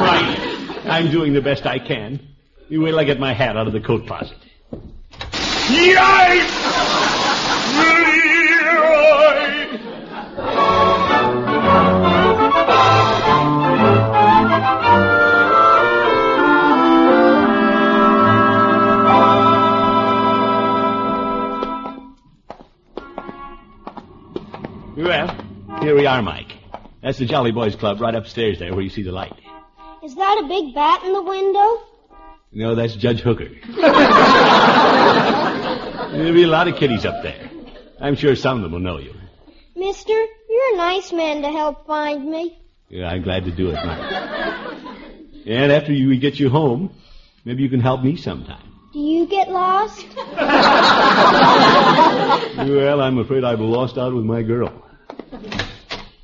Speaker 17: Right.
Speaker 10: I'm doing the best I can. You wait till I get my hat out of the coat closet. Well, here we are, Mike. That's the Jolly Boys Club right upstairs there where you see the light.
Speaker 17: Is that a big bat in the window?
Speaker 10: No, that's Judge Hooker. There'll be a lot of kiddies up there. I'm sure some of them will know you.
Speaker 17: Mister, you're a nice man to help find me.
Speaker 10: Yeah, I'm glad to do it, Mike. And after we get you home, maybe you can help me sometime.
Speaker 17: Do you get lost?
Speaker 10: Well, I'm afraid I've lost out with my girl.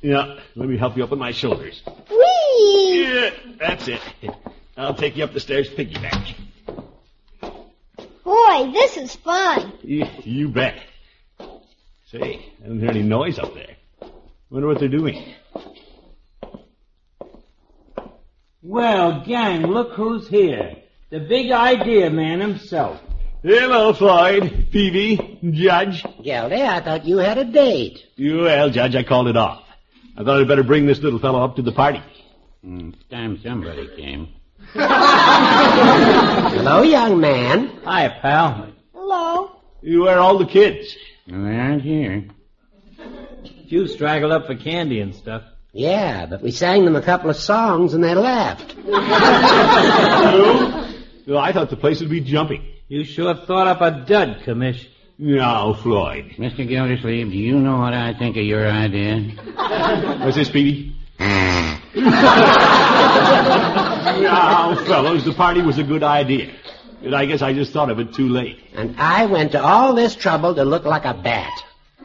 Speaker 10: Yeah, let me help you up on my shoulders.
Speaker 17: Whee!
Speaker 10: Yeah, that's it. I'll take you up the stairs piggyback.
Speaker 17: Boy, this is fun.
Speaker 10: You, you bet. Say, I don't hear any noise up there. Wonder what they're doing.
Speaker 11: Well, gang, look who's here. The big idea man himself.
Speaker 10: Hello, Floyd, Peavey, Judge.
Speaker 15: Gildy, I thought you had a date.
Speaker 10: Well, Judge, I called it off. I thought I'd better bring this little fellow up to the party.
Speaker 14: Hmm, time somebody came.
Speaker 15: Hello, young man.
Speaker 11: Hi, pal.
Speaker 17: Hello.
Speaker 10: You are all the kids.
Speaker 14: Well, they aren't here.
Speaker 11: You straggled up for candy and stuff.
Speaker 15: Yeah, but we sang them a couple of songs and they left.
Speaker 10: Well, I thought the place would be jumping.
Speaker 11: You sure thought up a dud, Commish.
Speaker 10: Now, Floyd.
Speaker 14: Mr. Gildersleeve, do you know what I think of your idea?
Speaker 10: What's this, Peavey? now, fellows, the party was a good idea. But I guess I just thought of it too late.
Speaker 15: And I went to all this trouble to look like a bat.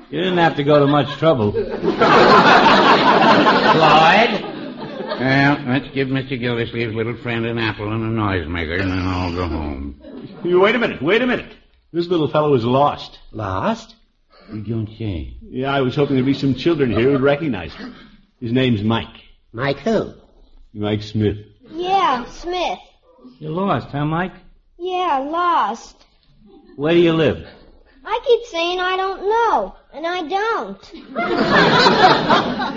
Speaker 11: You didn't have to go to much trouble.
Speaker 15: Floyd?
Speaker 14: Well, let's give Mr. Gildersleeve's little friend an apple and a noisemaker, and then I'll go home.
Speaker 10: Wait a minute, wait a minute. This little fellow is lost.
Speaker 15: Lost?
Speaker 14: You don't say.
Speaker 10: Yeah, I was hoping there'd be some children here who'd recognize him. His name's Mike.
Speaker 15: Mike who?
Speaker 10: Mike Smith.
Speaker 17: Yeah, Smith.
Speaker 11: You're lost, huh, Mike?
Speaker 17: Yeah, lost.
Speaker 11: Where do you live?
Speaker 17: I keep saying I don't know, and I don't.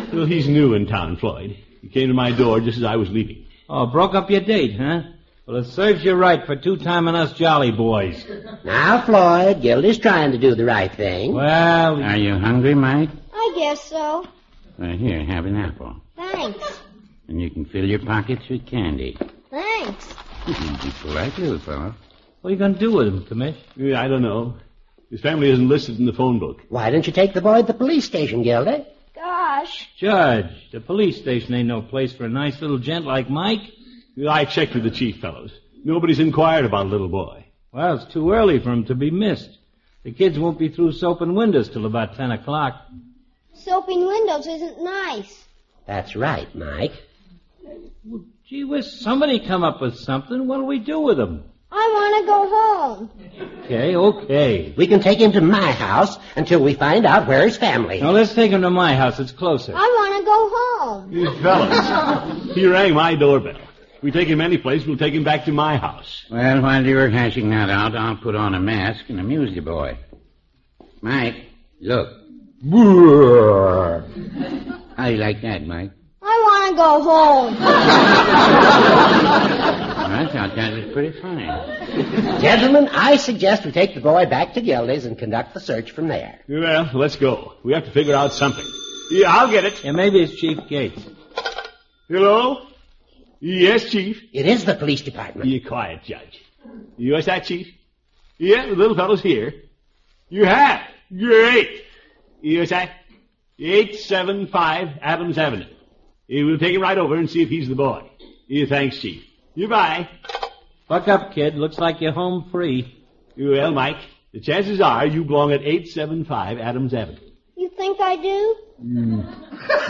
Speaker 10: Well, he's new in town, Floyd. He came to my door just as I was leaving.
Speaker 11: Oh, broke up your date, huh? Well, it serves you right for two-timing us jolly boys.
Speaker 15: Now, Floyd, Gildy's trying to do the right thing.
Speaker 11: Well,
Speaker 14: Are you hungry, Mike?
Speaker 17: I guess so.
Speaker 14: Well, here, have an apple.
Speaker 17: Thanks.
Speaker 14: And you can fill your pockets with candy.
Speaker 17: Thanks.
Speaker 14: You be polite, little fellow.
Speaker 11: what are you going to do with him, Commish?
Speaker 10: Yeah, I don't know. His family isn't listed in the phone book.
Speaker 15: Why don't you take the boy to the police station, Gildy?
Speaker 17: Gosh.
Speaker 11: Judge, the police station ain't no place for a nice little gent like Mike.
Speaker 10: Well, I checked with the chief, fellows. Nobody's inquired about a little boy.
Speaker 11: Well, it's too early for him to be missed. The kids won't be through soaping windows till about ten o'clock.
Speaker 17: Soaping windows isn't nice.
Speaker 15: That's right, Mike.
Speaker 11: Gee whiz, somebody come up with something. What'll we do with him?
Speaker 17: I want to go home.
Speaker 11: Okay, okay.
Speaker 15: We can take him to my house until we find out where his family
Speaker 11: Now
Speaker 15: is.
Speaker 11: let's take him to my house. It's closer.
Speaker 17: I want to go home.
Speaker 10: You fellas, he rang my doorbell. If we take him any place, we'll take him back to my house.
Speaker 14: Well, while you're hashing that out, I'll put on a mask and amuse the boy. Mike, look. How do you like that, Mike?
Speaker 17: I want to go home.
Speaker 14: I thought that was pretty funny.
Speaker 15: Gentlemen, I suggest we take the boy back to Gildy's and conduct the search from there.
Speaker 10: Well, let's go. We have to figure out something. Yeah, I'll get it.
Speaker 11: Yeah, maybe it's Chief Gates.
Speaker 10: Hello? Yes, Chief.
Speaker 15: It is the police department.
Speaker 10: You quiet, Judge. You is that, Chief? Yeah, the little fellow's here. You have? Great. You is that? 875 Adams Avenue. We'll take him right over and see if he's the boy. You thanks, Chief. You bye.
Speaker 11: Buck up, kid. Looks like you're home free.
Speaker 10: Well, Mike, the chances are you belong at 875 Adams Avenue.
Speaker 17: You think I do? Hmm.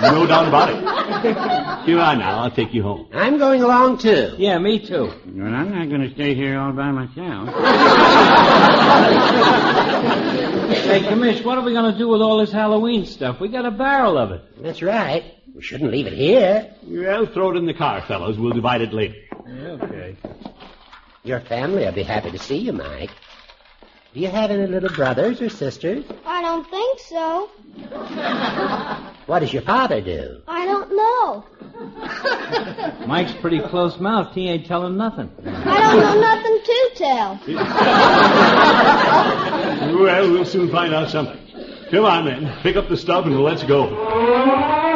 Speaker 10: No doubt about it. Here on now, I'll take you home.
Speaker 15: I'm going along too.
Speaker 11: Yeah, me too.
Speaker 14: Well, I'm not going to stay here all by myself.
Speaker 11: Hey, Commish, what are we going to do with all this Halloween stuff? We got a barrel of it.
Speaker 15: That's right. We shouldn't leave it here.
Speaker 10: Well, throw it in the car, fellows. We'll divide it later.
Speaker 11: Okay.
Speaker 15: Your family will be happy to see you, Mike. Do you have any little brothers or sisters?
Speaker 17: I don't think so.
Speaker 15: What does your father do?
Speaker 17: I don't know.
Speaker 11: Mike's pretty close mouthed. He ain't telling nothing.
Speaker 17: I don't know nothing to tell.
Speaker 10: Well, we'll soon find out something. Come on, then. Pick up the stuff and let's go.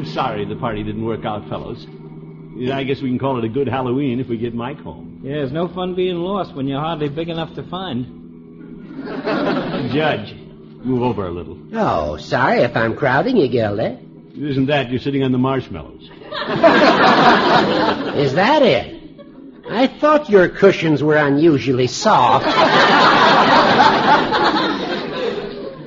Speaker 10: I'm sorry the party didn't work out, fellows. I guess we can call it a good Halloween if we get Mike home.
Speaker 11: Yeah, it's no fun being lost when you're hardly big enough to find.
Speaker 10: Judge, move over a little.
Speaker 15: Oh, sorry if I'm crowding you, Gildy.
Speaker 10: Isn't that you're sitting on the marshmallows?
Speaker 15: Is that it? I thought your cushions were unusually soft.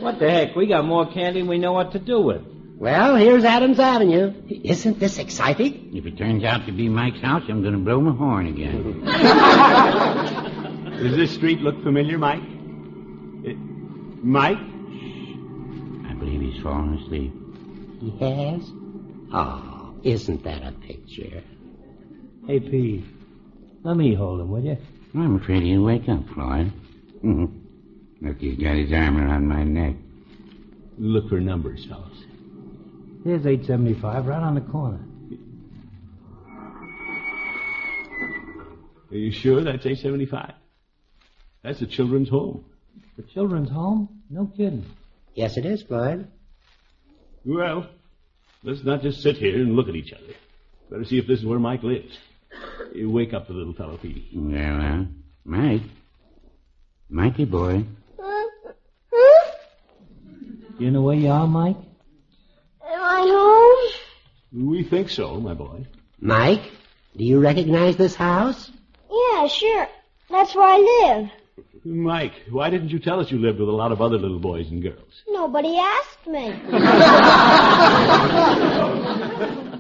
Speaker 11: What the heck? We got more candy than we know what to do with.
Speaker 15: Well, here's Adams Avenue. Isn't this exciting?
Speaker 14: If it turns out to be Mike's house, I'm going to blow my horn again.
Speaker 10: Does this street look familiar, Mike? Eh, Mike?
Speaker 14: I believe he's fallen asleep.
Speaker 15: He has? Oh, isn't that a picture?
Speaker 11: Hey, Pete. Let me hold him, will you?
Speaker 14: I'm afraid he'll wake up, Floyd. Mhm. Look, he's got his arm around my neck.
Speaker 10: Look for numbers, fellas.
Speaker 11: Here's 875 right on the corner.
Speaker 10: Are you sure that's 875? That's the children's home.
Speaker 11: The children's home? No kidding.
Speaker 15: Yes, it is, Floyd.
Speaker 10: Well, let's not just sit here and look at each other. Better see if this is where Mike lives. You wake up the little fellow, Petey.
Speaker 14: Yeah, well, Mike. Mikey boy.
Speaker 11: You know where you are, Mike?
Speaker 17: Am I home?
Speaker 10: We think so, my boy.
Speaker 15: Mike, do you recognize this house?
Speaker 17: Yeah, sure. That's where I live.
Speaker 10: Mike, why didn't you tell us you lived with a lot of other little boys and girls?
Speaker 17: Nobody asked me.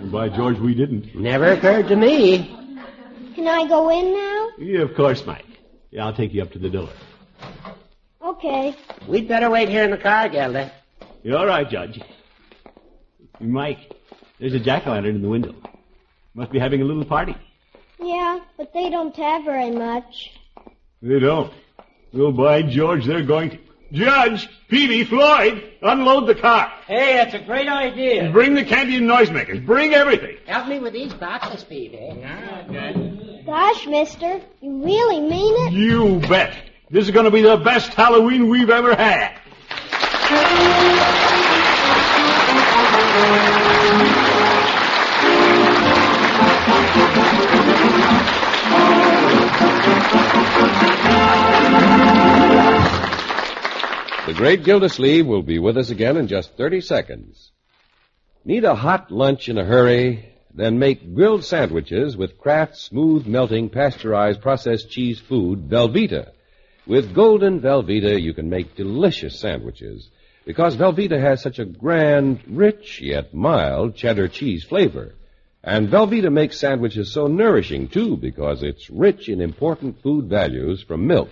Speaker 10: And by George, we didn't.
Speaker 15: Never occurred to me.
Speaker 17: Can I go in now?
Speaker 10: Yeah, of course, Mike. Yeah, I'll take you up to the door.
Speaker 17: Okay.
Speaker 15: We'd better wait here in the car, Gildy.
Speaker 10: You're all right, Judge. Mike, there's a jack-o'-lantern in the window. Must be having a little party.
Speaker 17: Yeah, but they don't have very much.
Speaker 10: They don't. Well, by George, they're going to... Judge, Peavey, Floyd, unload the car.
Speaker 11: Hey, that's a great idea.
Speaker 10: Bring the candy and noisemakers. Bring everything.
Speaker 15: Help me with these boxes, Peavey.
Speaker 17: Gosh, mister, you really mean it?
Speaker 10: You bet. This is going to be the best Halloween we've ever had.
Speaker 9: The great Gildersleeve will be with us again in just 30 seconds. Need a hot lunch in a hurry? Then make grilled sandwiches with Kraft smooth melting pasteurized processed cheese food Velveeta. With golden Velveeta, you can make delicious sandwiches because Velveeta has such a grand, rich yet mild cheddar cheese flavor. And Velveeta makes sandwiches so nourishing too because it's rich in important food values from milk.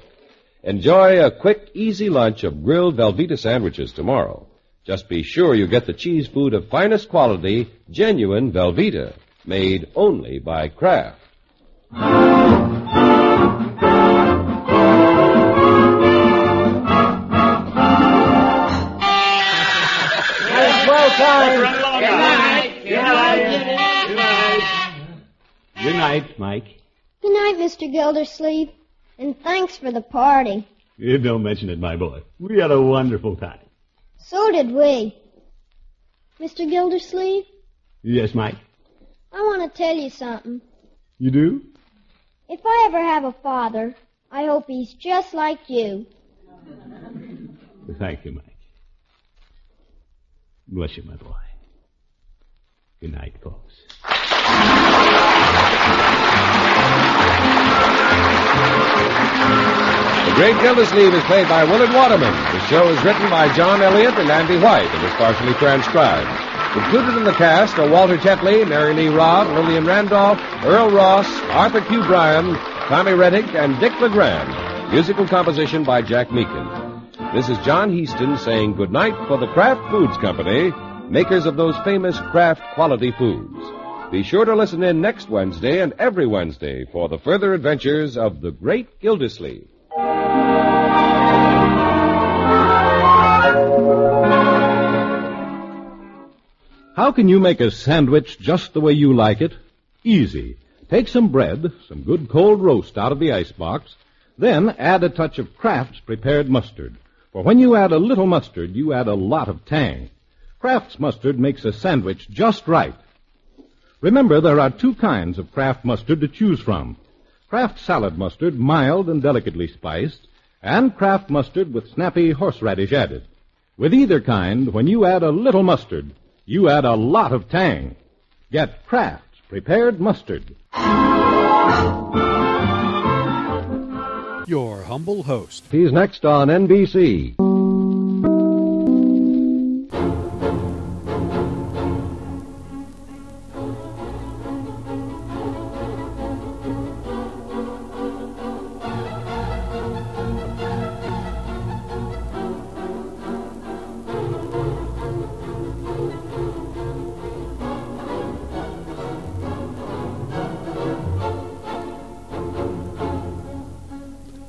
Speaker 9: Enjoy a quick, easy lunch of grilled Velveeta sandwiches tomorrow. Just be sure you get the cheese food of finest quality, genuine Velveeta, made only by Kraft.
Speaker 17: Gildersleeve. And thanks for the party.
Speaker 10: You don't mention it, my boy. We had a wonderful time.
Speaker 17: So did we. Mr. Gildersleeve,
Speaker 10: Yes, Mike?
Speaker 17: I want to tell you something.
Speaker 10: You do?
Speaker 17: If I ever have a father, I hope he's just like you.
Speaker 10: Thank you, Mike. Bless you, my boy. Good night, folks.
Speaker 9: The Great Gildersleeve is played by Willard Waterman. The show is written by John Elliott and Andy White and is partially transcribed. Included in the cast are Walter Tetley, Mary Lee Robb, Lillian Randolph, Earl Ross, Arthur Q. Bryan, Tommy Rettig, and Dick LeGrand. Musical composition by Jack Meakin. This is John Heaston saying goodnight for the Kraft Foods Company, makers of those famous Kraft quality foods. Be sure to listen in next Wednesday and every Wednesday for the further adventures of the great Gildersleeve.
Speaker 18: How can you make a sandwich just the way you like it? Easy. Take some bread, some good cold roast out of the icebox, then add a touch of Kraft's prepared mustard. For when you add a little mustard, you add a lot of tang. Kraft's mustard makes a sandwich just right. Remember, there are two kinds of Kraft mustard to choose from. Kraft salad mustard, mild and delicately spiced, and Kraft mustard with snappy horseradish added. With either kind, when you add a little mustard, you add a lot of tang. Get Kraft's prepared mustard.
Speaker 1: Your humble host.
Speaker 19: He's next on NBC.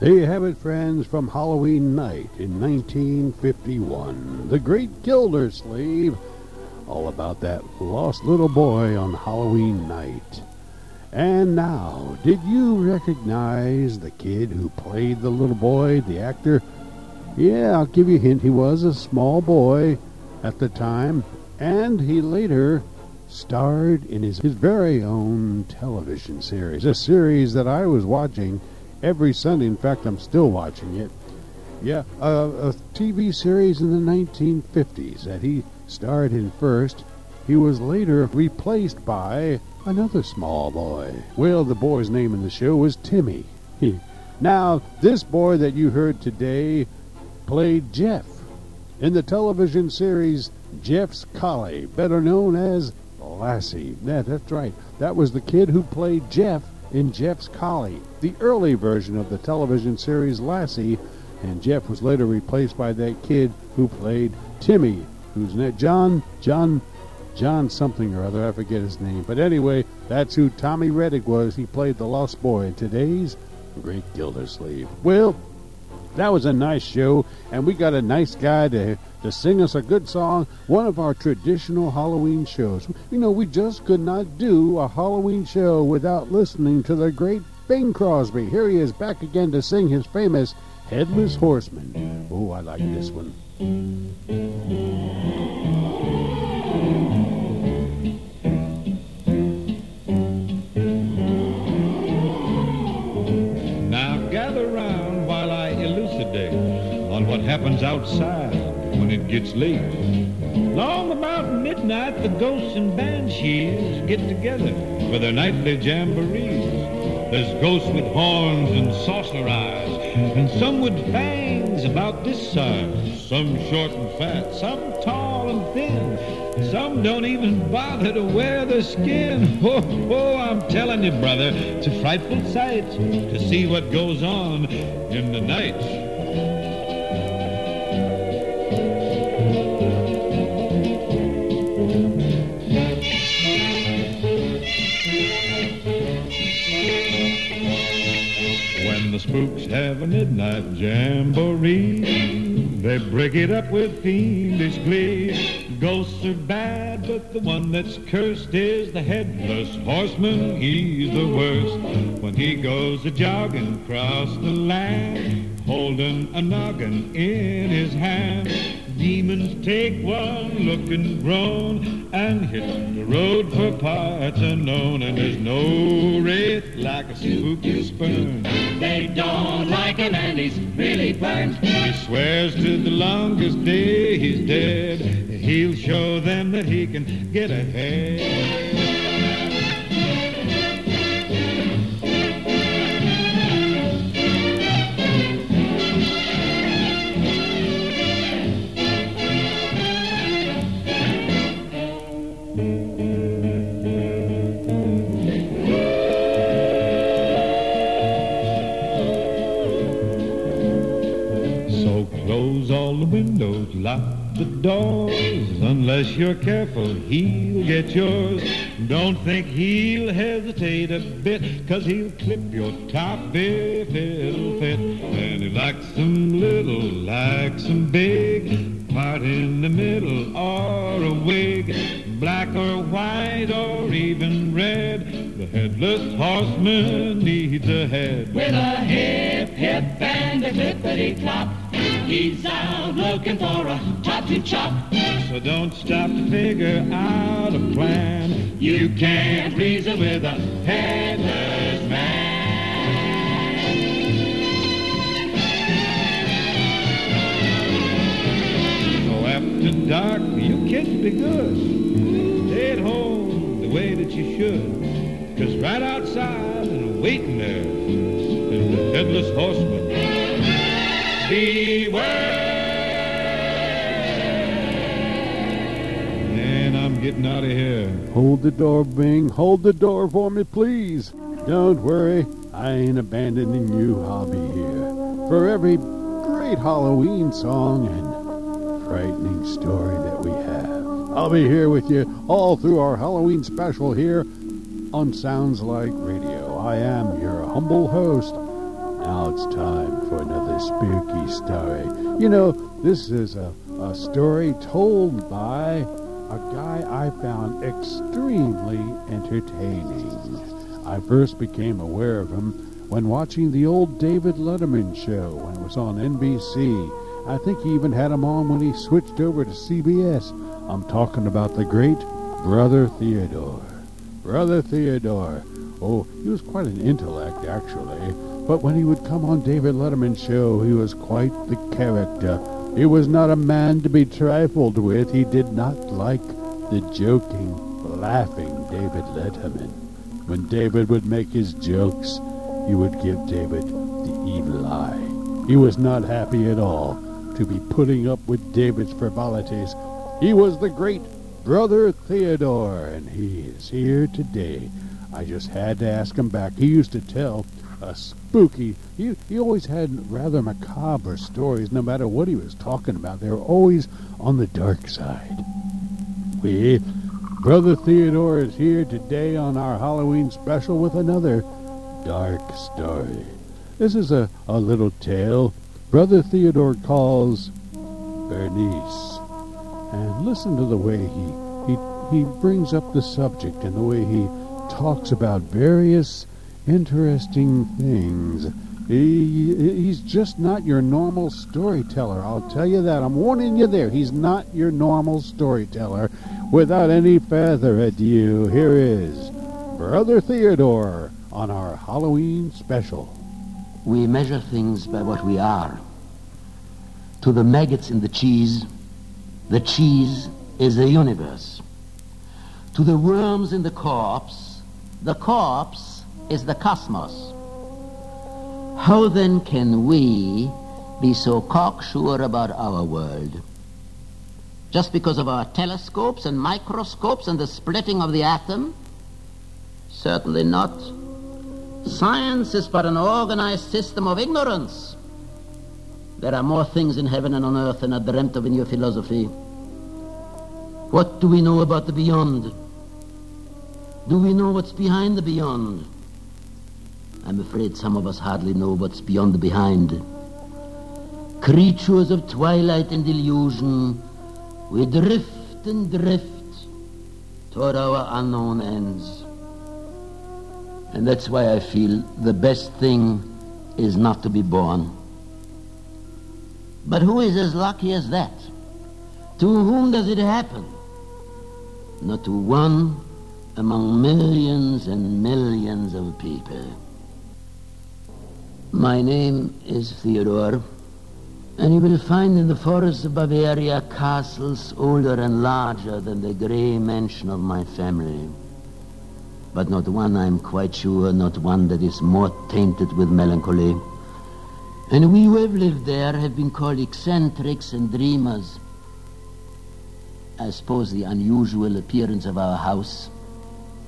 Speaker 1: There you have it, friends, from Halloween night in 1951. The Great Gildersleeve, all about that lost little boy on Halloween night. And now, did you recognize the kid who played the little boy, the actor? Yeah, I'll give you a hint. He was a small boy at the time, and he later starred in his, his very own television series, a series that I was watching every Sunday. In fact, I'm still watching it. Yeah, uh, a TV series in the 1950s that he starred in first. He was later replaced by another small boy. Well, the boy's name in the show was Timmy. now, this boy that you heard today played Jeff in the television series Jeff's Collie, better known as Lassie. Yeah, that's right. That was the kid who played Jeff in Jeff's Collie, the early version of the television series Lassie, and Jeff was later replaced by that kid who played Timmy, who's ne- John, John, John something or other, I forget his name. But anyway, that's who Tommy Rettig was. He played the Lost Boy in today's Great Gildersleeve. Well, that was a nice show, and we got a nice guy to to sing us a good song, one of our traditional Halloween shows. You know, we just could not do a Halloween show without listening to the great Bing Crosby. Here he is back again to sing his famous Headless Horseman. Oh, I like this one.
Speaker 6: Now gather round what happens outside when it gets late. Long about midnight, the ghosts and banshees get together for their nightly jamborees. There's ghosts with horns and saucer eyes, and some with fangs about this size. Some short and fat, some tall and thin. Some don't even bother to wear their skin. Oh, oh, I'm telling you, brother, it's a frightful sight to see what goes on in the night. When the spooks have a midnight jamboree, they break it up with fiendish glee. Ghosts are bad, but the one that's cursed is the headless horseman. He's the worst when he goes a jogging across the land, holding a noggin in his hand. Demons take one look and groan and hit the road for parts unknown. And there's no wraith like a spooky spurn.
Speaker 3: They don't like him and he's really burnt.
Speaker 6: He swears to the longest day he's dead. He'll show them that he can get ahead. Unless you're careful, he'll get yours. Don't think he'll hesitate a bit, cause he'll clip your top if it'll fit. And he likes them
Speaker 3: You can't reason with a headless man.
Speaker 6: So after dark, you kids be good. Stay at home the way that you should. Cause right outside and waiting there is the headless horseman.
Speaker 1: Hold the door, Bing. Hold the door for me, please. Don't worry. I ain't abandoning you. I'll be here for every great Halloween song and frightening story that we have. I'll be here with you all through our Halloween special here on Sounds Like Radio. I am your humble host. Now it's time for another spooky story. You know, this is a, a story told by a guy I found extremely entertaining. I first became aware of him when watching the old David Letterman show when it was on NBC. I think he even had him on when he switched over to CBS. I'm talking about the great Brother Theodore. Brother Theodore. Oh, he was quite an intellect, actually. But when he would come on David Letterman's show, he was quite the character. He was not a man to be trifled with. He did not like the joking, laughing David Letterman. When David would make his jokes, he would give David the evil eye. He was not happy at all to be putting up with David's frivolities. He was the great Brother Theodore, and he is here today. I just had to ask him back. He used to tell a spooky, he, he always had rather macabre stories, no matter what he was talking about. They were always on the dark side. We, Brother Theodore is here today on our Halloween special with another dark story. This is a, a little tale Brother Theodore calls Bernice. And listen to the way he, he, he brings up the subject and the way he talks about various interesting things. He, he's just not your normal storyteller. I'll tell you that. I'm warning you there. He's not your normal storyteller. Without any further ado, here is Brother Theodore on our Halloween special.
Speaker 20: We measure things by what we are. To the maggots in the cheese, the cheese is the universe. To the worms in the corpse, the corpse is the cosmos. How then can we be so cocksure about our world? Just because of our telescopes and microscopes and the splitting of the atom? Certainly not. Science is but an organized system of ignorance. There are more things in heaven and on earth than are dreamt of in your philosophy. What do we know about the beyond? Do we know what's behind the beyond? I'm afraid some of us hardly know what's beyond the behind. Creatures of twilight and illusion, we drift and drift toward our unknown ends. And that's why I feel the best thing is not to be born. But who is as lucky as that? To whom does it happen? Not to one among millions and millions of people. My name is Theodore, and you will find in the forests of Bavaria castles older and larger than the grey mansion of my family. But not one, I'm quite sure, not one that is more tainted with melancholy. And we who have lived there have been called eccentrics and dreamers. I suppose the unusual appearance of our house,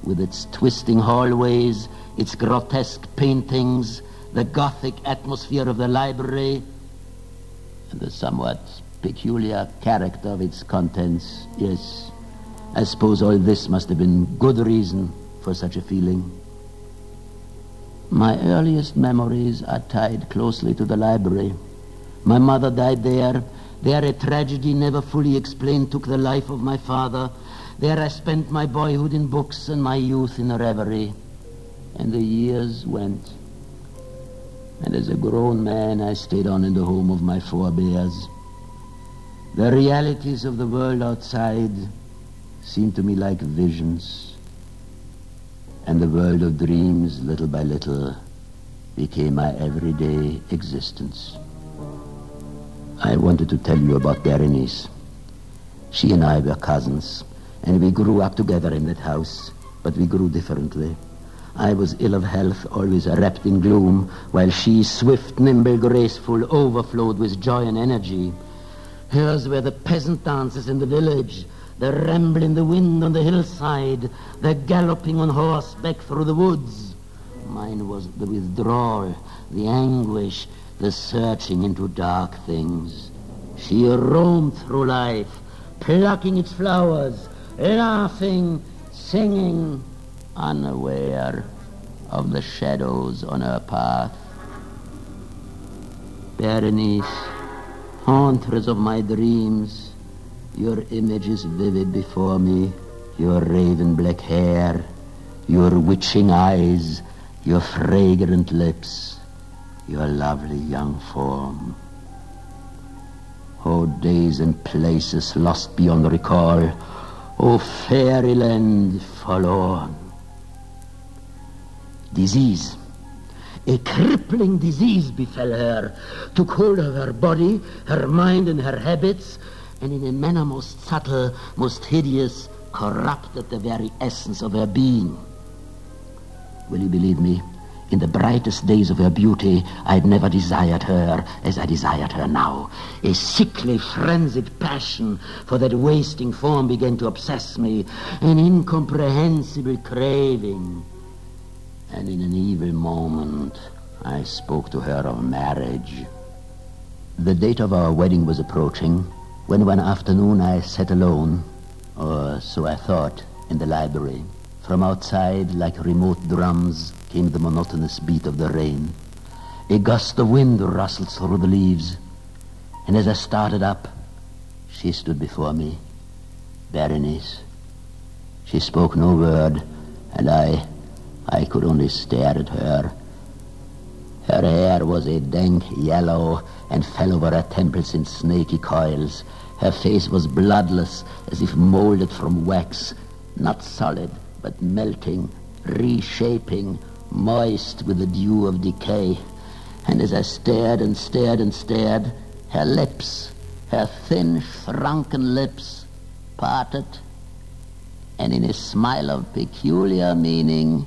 Speaker 20: with its twisting hallways, its grotesque paintings, the gothic atmosphere of the library, and the somewhat peculiar character of its contents, yes, I suppose all this must have been good reason for such a feeling. My earliest memories are tied closely to the library. My mother died there. There a tragedy never fully explained took the life of my father. There I spent my boyhood in books and my youth in reverie. And the years went. And as a grown man, I stayed on in the home of my forebears. The realities of the world outside seemed to me like visions. And the world of dreams, little by little, became my everyday existence. I wanted to tell you about Berenice. She and I were cousins, and we grew up together in that house, but we grew differently. I was ill of health, always wrapped in gloom, while she, swift, nimble, graceful, overflowed with joy and energy. Hers were the peasant dances in the village, the ramble in the wind on the hillside, the galloping on horseback through the woods. Mine was the withdrawal, the anguish, the searching into dark things. She roamed through life, plucking its flowers, laughing, singing, unaware of the shadows on her path. Berenice, hauntress of my dreams, your image is vivid before me, your raven black hair, your witching eyes, your fragrant lips, your lovely young form. Oh, days and places lost beyond recall, oh, fairyland forlorn. Disease, a crippling disease befell her, took hold of her body, her mind, and her habits, and in a manner most subtle, most hideous, corrupted the very essence of her being. Will you believe me? In the brightest days of her beauty, I had never desired her as I desired her now. A sickly, frenzied passion for that wasting form began to obsess me, an incomprehensible craving. And in an evil moment, I spoke to her of marriage. The date of our wedding was approaching when one afternoon I sat alone, or so I thought, in the library. From outside, like remote drums, came the monotonous beat of the rain. A gust of wind rustled through the leaves, and as I started up, she stood before me, Berenice. She spoke no word, and I, I could only stare at her. Her hair was a dank yellow and fell over her temples in snaky coils. Her face was bloodless, as if molded from wax, not solid, but melting, reshaping, moist with the dew of decay. And as I stared and stared and stared, her lips, her thin, shrunken lips, parted, and in a smile of peculiar meaning,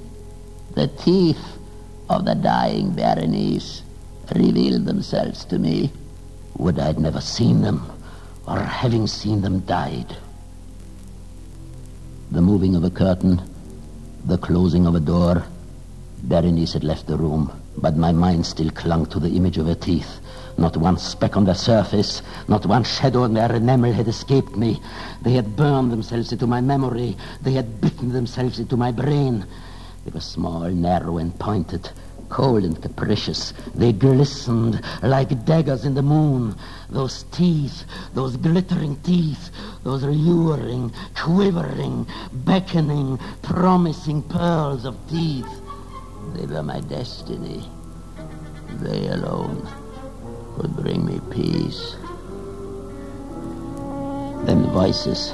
Speaker 20: the teeth of the dying Berenice revealed themselves to me. Would I'd never seen them, or having seen them died. The moving of a curtain, the closing of a door. Berenice had left the room, but my mind still clung to the image of her teeth. Not one speck on their surface, not one shadow on their enamel had escaped me. They had burned themselves into my memory. They had bitten themselves into my brain. They were small, narrow, and pointed, cold and capricious. They glistened like daggers in the moon. Those teeth, those glittering teeth, those luring, quivering, beckoning, promising pearls of teeth. They were my destiny. They alone would bring me peace. Then voices.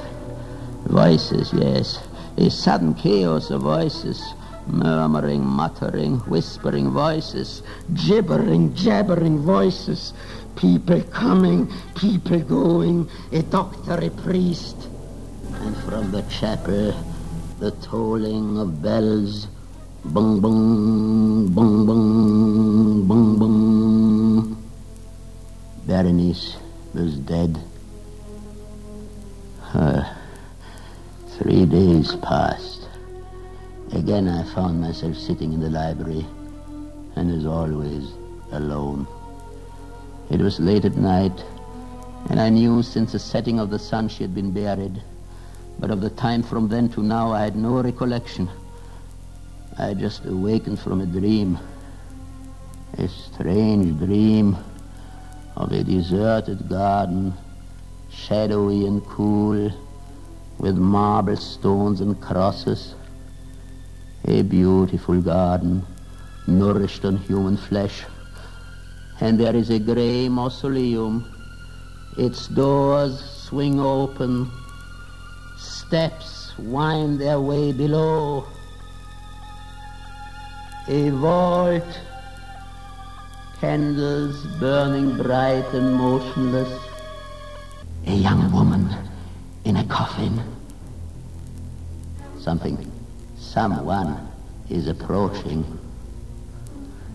Speaker 20: Voices, yes. A sudden chaos of voices murmuring, muttering, whispering voices, gibbering, jabbering voices, people coming, people going, a doctor, a priest, and from the chapel the tolling of bells, bung bung, bung bung, bung bung. Berenice was dead. Uh, three days passed. Again, I found myself sitting in the library, and as always, alone. It was late at night, And I knew since the setting of the sun she had been buried. But of the time from then to now I had no recollection. I had just awakened from a dream. A strange dream of a deserted garden, shadowy and cool, with marble stones and crosses. A beautiful garden, nourished on human flesh. And there is a gray mausoleum. Its doors swing open. Steps wind their way below. A vault, candles burning bright and motionless. A young woman in a coffin. Something, someone is approaching.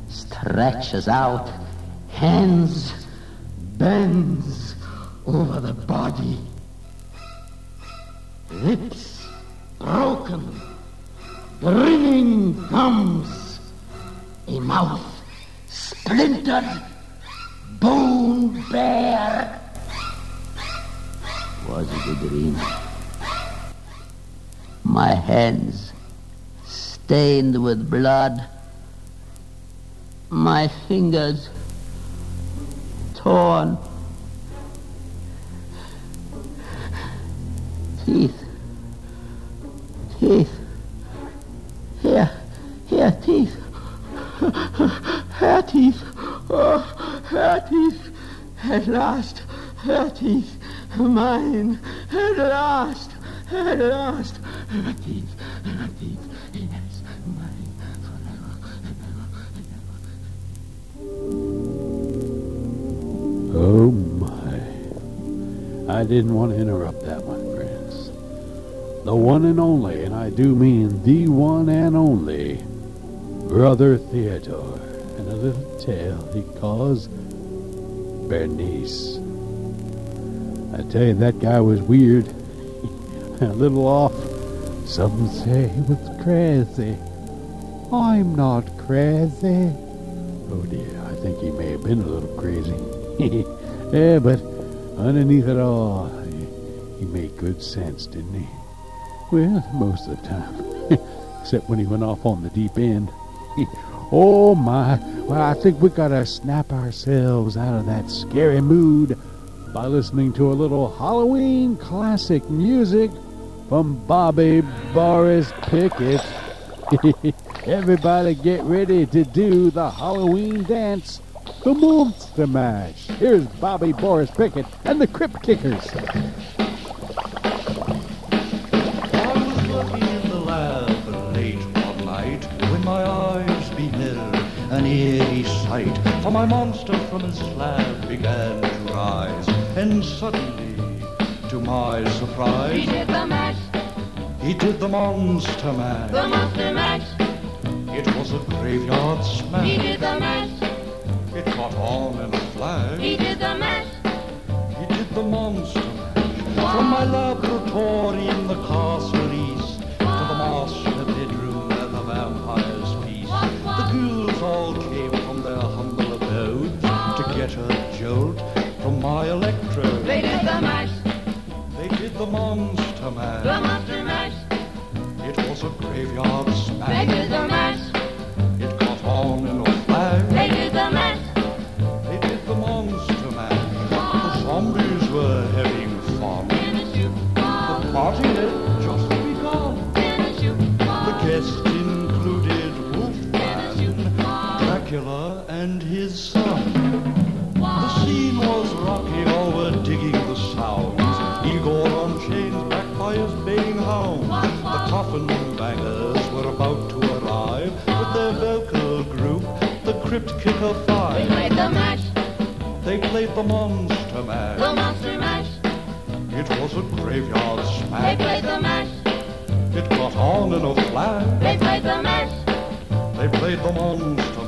Speaker 20: Stretches out, hands, bends over the body. Lips broken, grinning gums, a mouth splintered, bone bare. Was it a dream? My hands stained with blood, my fingers torn, teeth, teeth, here, here, teeth, hair teeth, oh, hair teeth, at last, hair teeth, mine, at last, at last, her teeth,
Speaker 1: Oh my. I didn't want to interrupt that, one, friends. The one and only, and I do mean the one and only, Brother Theodore, and a little tale he calls Bernice. I tell you, that guy was weird. a little off. Some say he was crazy. I'm not crazy. Oh dear, I think he may have been a little crazy. yeah, but underneath it all, he, he made good sense, didn't he? Well, most of the time. Except when he went off on the deep end. oh my. Well, I think we gotta snap ourselves out of that scary mood by listening to a little Halloween classic music from Bobby Boris Pickett. Everybody get ready to do the Halloween dance, the Monster Mash. Here's Bobby Boris Pickett and the Crypt Kickers.
Speaker 3: I was working in the lab late one night when my eyes beheld an eerie sight. For my monster from his slab began to rise, and suddenly, to my surprise,
Speaker 21: He did the mash,
Speaker 3: he did the monster mash.
Speaker 21: the monster mash.
Speaker 3: It was a graveyard smash.
Speaker 21: He did the mash,
Speaker 3: It caught on in a flash.
Speaker 21: he did the mash.
Speaker 3: He did the monster mash. From my laboratory in the castle east to the master bedroom where the vampires feast. The ghouls all came from their humble abodes to get a jolt from my electrode.
Speaker 21: They did the mash,
Speaker 3: They did the monster mash.
Speaker 21: the monster mash.
Speaker 3: It was a graveyard
Speaker 21: They
Speaker 3: smash.
Speaker 21: The
Speaker 3: scene was rocking, all were digging the sounds. Igor on chains, backed by his baying hounds. The coffin bangers were about to arrive with their vocal group, the Crypt Kicker
Speaker 21: They
Speaker 3: Five.
Speaker 21: played the mash,
Speaker 3: They played the monster mash.
Speaker 21: the monster mash.
Speaker 3: It was a graveyard smash.
Speaker 21: They played the mash,
Speaker 3: It got on in a flash.
Speaker 21: they played the mash.
Speaker 3: They played the monster mash.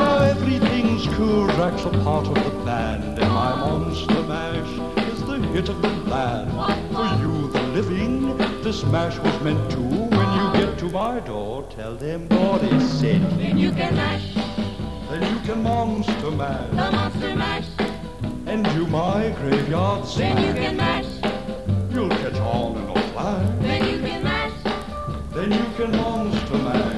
Speaker 22: Now everything's cool. Drac's a part of the band, and my monster mash is the hit of the land. For you, the living, this mash was meant to. When you get to my door, tell them God is sent.
Speaker 21: Then you can mash.
Speaker 22: Then you can monster mash.
Speaker 21: The monster mash.
Speaker 22: And do my graveyard smash.
Speaker 21: Then you can mash.
Speaker 22: You'll catch on in a flash.
Speaker 21: Then you can mash.
Speaker 22: Then you can monster mash.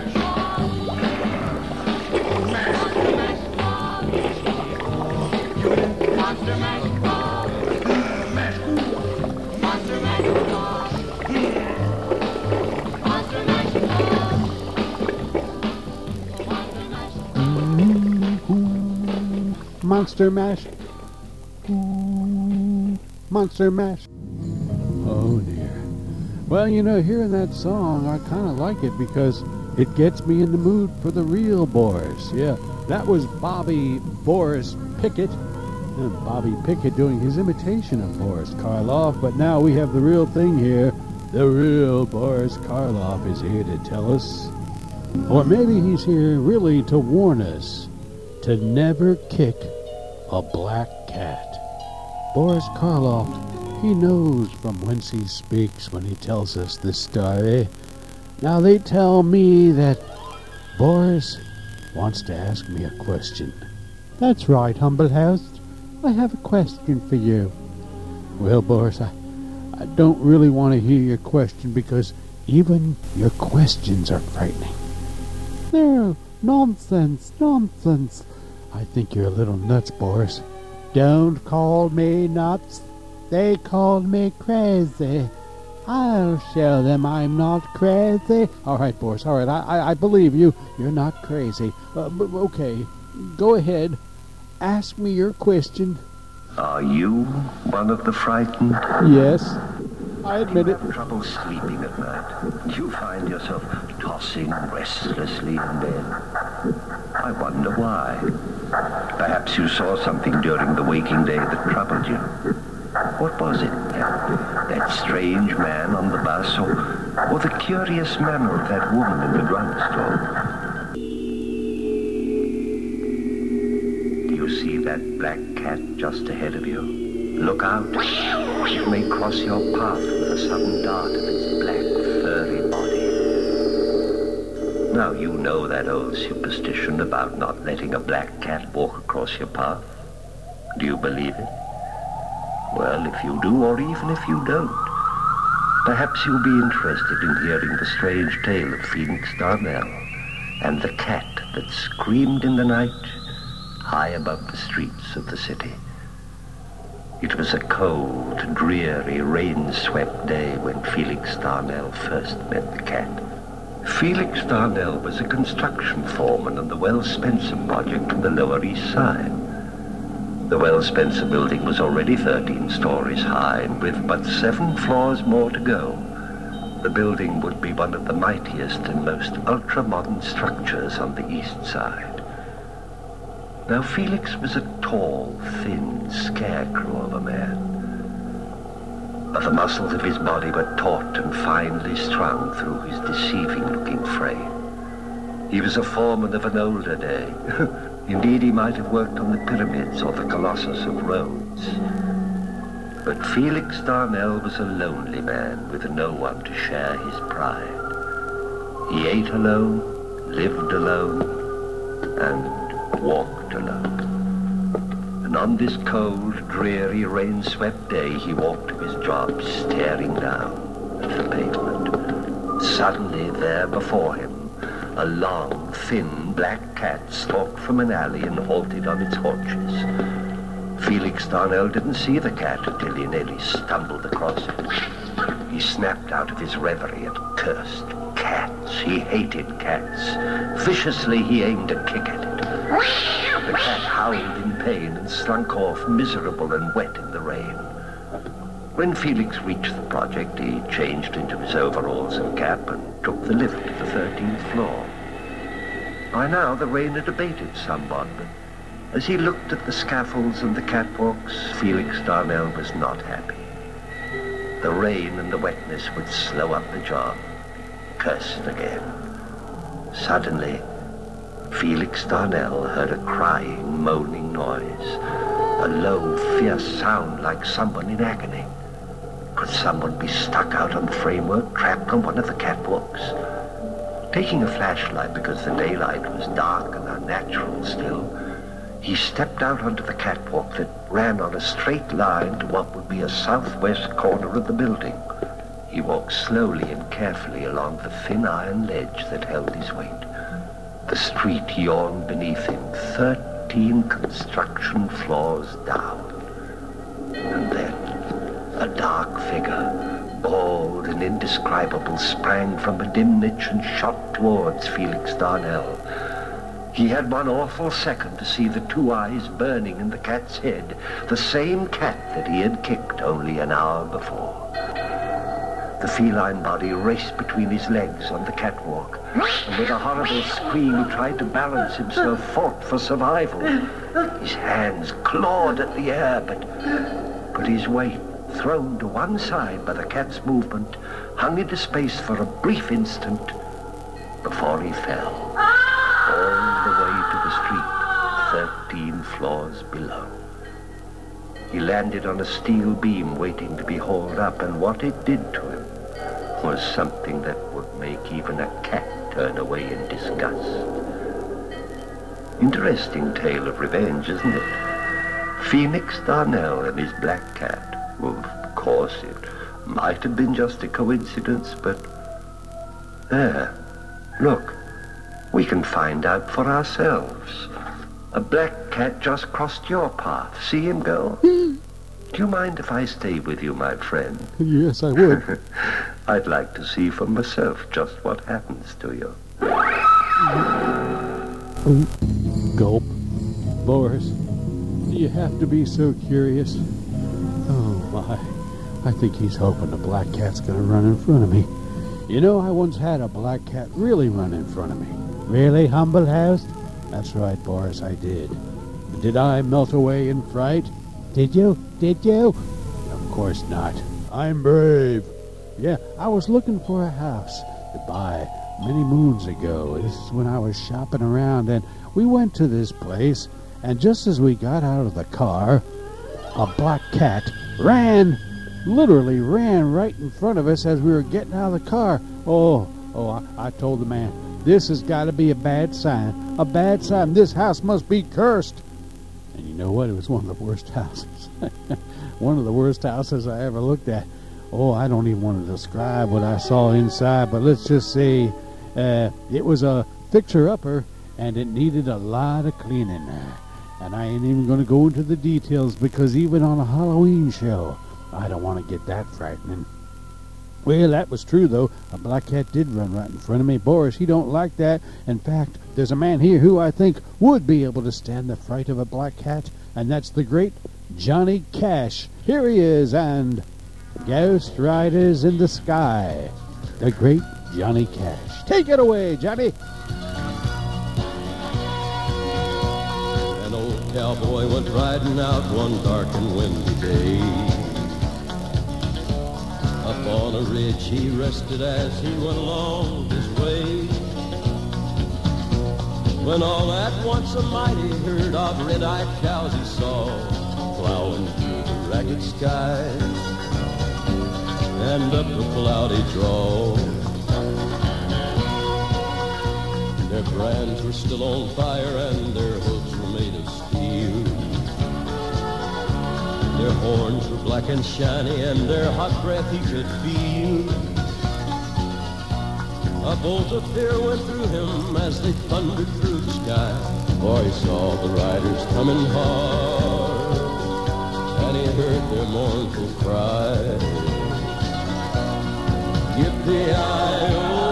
Speaker 22: Mm-hmm.
Speaker 21: Monster mash. Monster mash. Monster mash.
Speaker 1: Monster. Ooh, Monster Mash. Monster Mash. Oh dear. Well, you know, hearing that song, I kind of like it because it gets me in the mood for the real Boris. Yeah, that was Bobby Boris Pickett. Uh, Bobby Pickett doing his imitation of Boris Karloff, but now we have the real thing here. The real Boris Karloff is here to tell us. Or maybe he's here really to warn us to never kick a black cat. Boris Karloff, he knows from whence he speaks when he tells us this story. Now they tell me that Boris wants to ask me a question. That's right, humble host. I have a question for you. Well, Boris, I, I don't really want to hear your question because even your questions are frightening. They're nonsense, nonsense. I think you're a little nuts, Boris. Don't call me nuts. They called me crazy. I'll show them I'm not crazy. All right, Boris. All right, I, I, I believe you. You're not crazy. Uh, okay, go ahead. Ask me your question.
Speaker 5: Are you one of the frightened?
Speaker 1: Yes, I admit it.
Speaker 5: Trouble sleeping at night. You find yourself tossing restlessly in bed. I wonder why. Perhaps you saw something during the waking day that troubled you. What was it? That, that strange man on the bus, or, or the curious manner of that woman in the drugstore? That black cat just ahead of you? Look out. It may cross your path with a sudden dart of its black, furry body. Now, you know that old superstition about not letting a black cat walk across your path. Do you believe it? Well, if you do, or even if you don't, perhaps you'll be interested in hearing the strange tale of Felix Darnell and the cat that screamed in the night high above the streets of the city. It was a cold, dreary, rain-swept day when Felix Darnell first met the cat. Felix Darnell was a construction foreman on the Wells Spencer project on the Lower East Side. The Wells Spencer building was already 13 stories high, and with but seven floors more to go, the building would be one of the mightiest and most ultra-modern structures on the East Side. Now, Felix was a tall, thin scarecrow of a man. But the muscles of his body were taut and finely strung through his deceiving-looking frame. He was a foreman of an older day. Indeed, he might have worked on the pyramids or the Colossus of Rhodes. But Felix Darnell was a lonely man with no one to share his pride. He ate alone, lived alone, and walked alone. And on this cold, dreary, rain-swept day, he walked to his job, staring down at the pavement. Suddenly, there before him, a long, thin, black cat stalked from an alley and halted on its haunches. Felix Darnell didn't see the cat until he nearly stumbled across it. He snapped out of his reverie and cursed. Cats. He hated cats. Viciously, he aimed a kick at. The cat howled in pain and slunk off, miserable and wet in the rain. When Felix reached the project, he changed into his overalls and cap and took the lift to the 13th floor. By now, the rain had abated somewhat, but as he looked at the scaffolds and the catwalks, Felix Darnell was not happy. The rain and the wetness would slow up the job. Cursing again. Suddenly, Felix Darnell heard a crying, moaning noise. A low, fierce sound like someone in agony. Could someone be stuck out on the framework, trapped on one of the catwalks? Taking a flashlight because the daylight was dark and unnatural still, he stepped out onto the catwalk that ran on a straight line to what would be a southwest corner of the building. He walked slowly and carefully along the thin iron ledge that held his weight. The street yawned beneath him, thirteen construction floors down. And then a dark figure, bald and indescribable, sprang from a dim niche and shot towards Felix Darnell. He had one awful second to see the two eyes burning in the cat's head, the same cat that he had kicked only an hour before. The feline body raced between his legs on the catwalk, and with a horrible scream he tried to balance himself, fought for survival. His hands clawed at the air, but, but his weight, thrown to one side by the cat's movement, hung into space for a brief instant before he fell. All the way to the street, 13 floors below. He landed on a steel beam waiting to be hauled up, and what it did to him was something that would make even a cat turn away in disgust. Interesting tale of revenge, isn't it? Felix Darnell and his black cat. Of course, it might have been just a coincidence, but... There. Look. We can find out for ourselves. A black cat just crossed your path. See him go? Do you mind if I stay with you, my friend?
Speaker 1: Yes, I would.
Speaker 5: I'd like to see for myself just what happens to you.
Speaker 1: Oh, gulp. Boris, do you have to be so curious? Oh, my. I think he's hoping the black cat's going to run in front of me. You know, I once had a black cat really run in front of me. Really, Humble House? That's right, Boris, I did. Did I melt away in fright? Did you? Did you? Of course not. I'm brave. Yeah, I was looking for a house to buy many moons ago. This is when I was shopping around, and we went to this place, and just as we got out of the car, a black cat ran, literally ran right in front of us as we were getting out of the car. Oh, oh, I, I told the man, this has got to be a bad sign. A bad sign. This house must be cursed. And you know what? It was one of the worst houses. one of the worst houses I ever looked at. Oh, I don't even want to describe what I saw inside, but let's just say uh, it was a fixer-upper, and it needed a lot of cleaning. And I ain't even going to go into the details because even on a Halloween show, I don't want to get that frightening. Well, that was true, though. A black cat did run right in front of me. Boris, he don't like that. In fact, there's a man here who I think would be able to stand the fright of a black cat, and that's the great Johnny Cash. Here he is, and Ghost Riders in the Sky. The great Johnny Cash. Take it away, Johnny.
Speaker 23: An old cowboy went riding out one dark and windy day. On a ridge he rested as he went along his way. When all at once a mighty herd of red-eyed cows he saw plowing through the ragged skies and up a cloudy draw. Their brands were still on fire and their hooves were made of steel. Their horns were black and shiny and their hot breath he could feel. A bolt of fear went through him as they thundered through the sky. For he saw the riders coming hard and he heard their mournful cry. Yippee-i-oh, yippee-i-oh.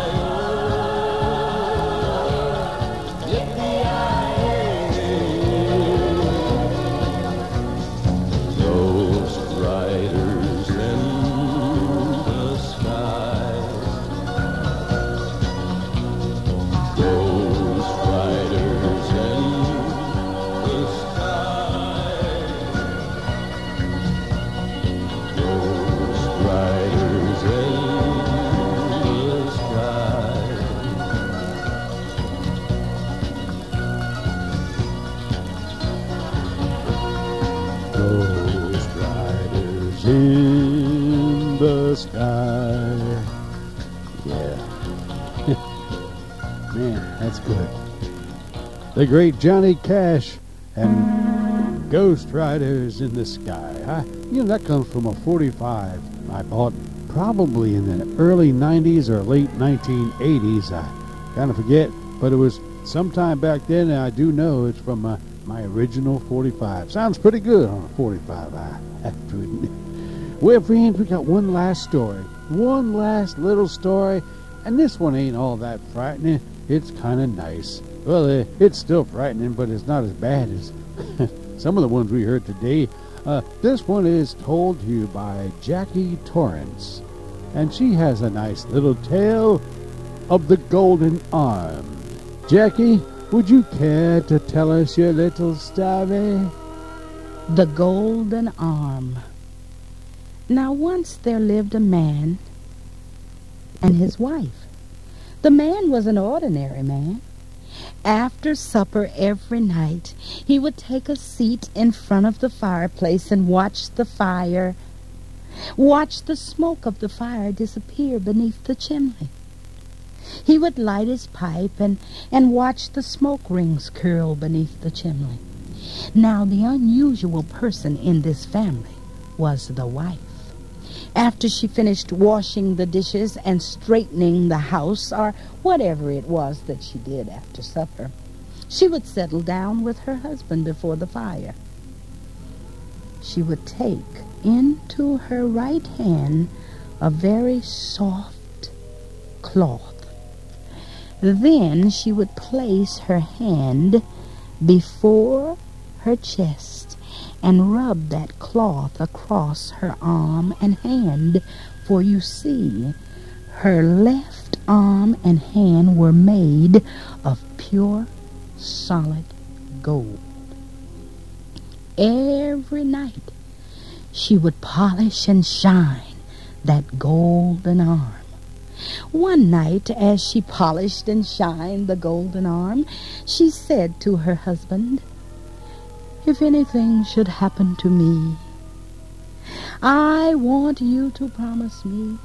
Speaker 23: The
Speaker 1: great Johnny Cash and Ghost Riders in the Sky. Huh? You know, that comes from a 45 I bought probably in the early 90s or late 1980s. I kind of forget, but it was sometime back then, and I do know it's from my, my original 45. Sounds pretty good on a 45, I have to admit. Well, friends, we got one last story. One last little story, and this one ain't all that frightening. It's kind of nice. Well, it's still frightening, but it's not as bad as some of the ones we heard today. Uh, this one is told to you by Jackie Torrence, and she has a nice little tale of the Golden Arm. Jackie, would you care to tell us your little story?
Speaker 24: The Golden Arm. Now, once there lived a man and his wife. The man was an ordinary man. After supper every night, he would take a seat in front of the fireplace and watch the fire, watch the smoke of the fire disappear beneath the chimney. He would light his pipe and, and watch the smoke rings curl beneath the chimney. Now, the unusual person in this family was the wife. After she finished washing the dishes and straightening the house, or whatever it was that she did after supper, she would settle down with her husband before the fire. She would take into her right hand a very soft cloth. Then she would place her hand before her chest and rub that cloth across her arm and hand, for you see, her left arm and hand were made of pure solid gold. Every night she would polish and shine that golden arm. One night, as she polished and shined the golden arm, she said to her husband, If anything should happen to me, I want you to promise me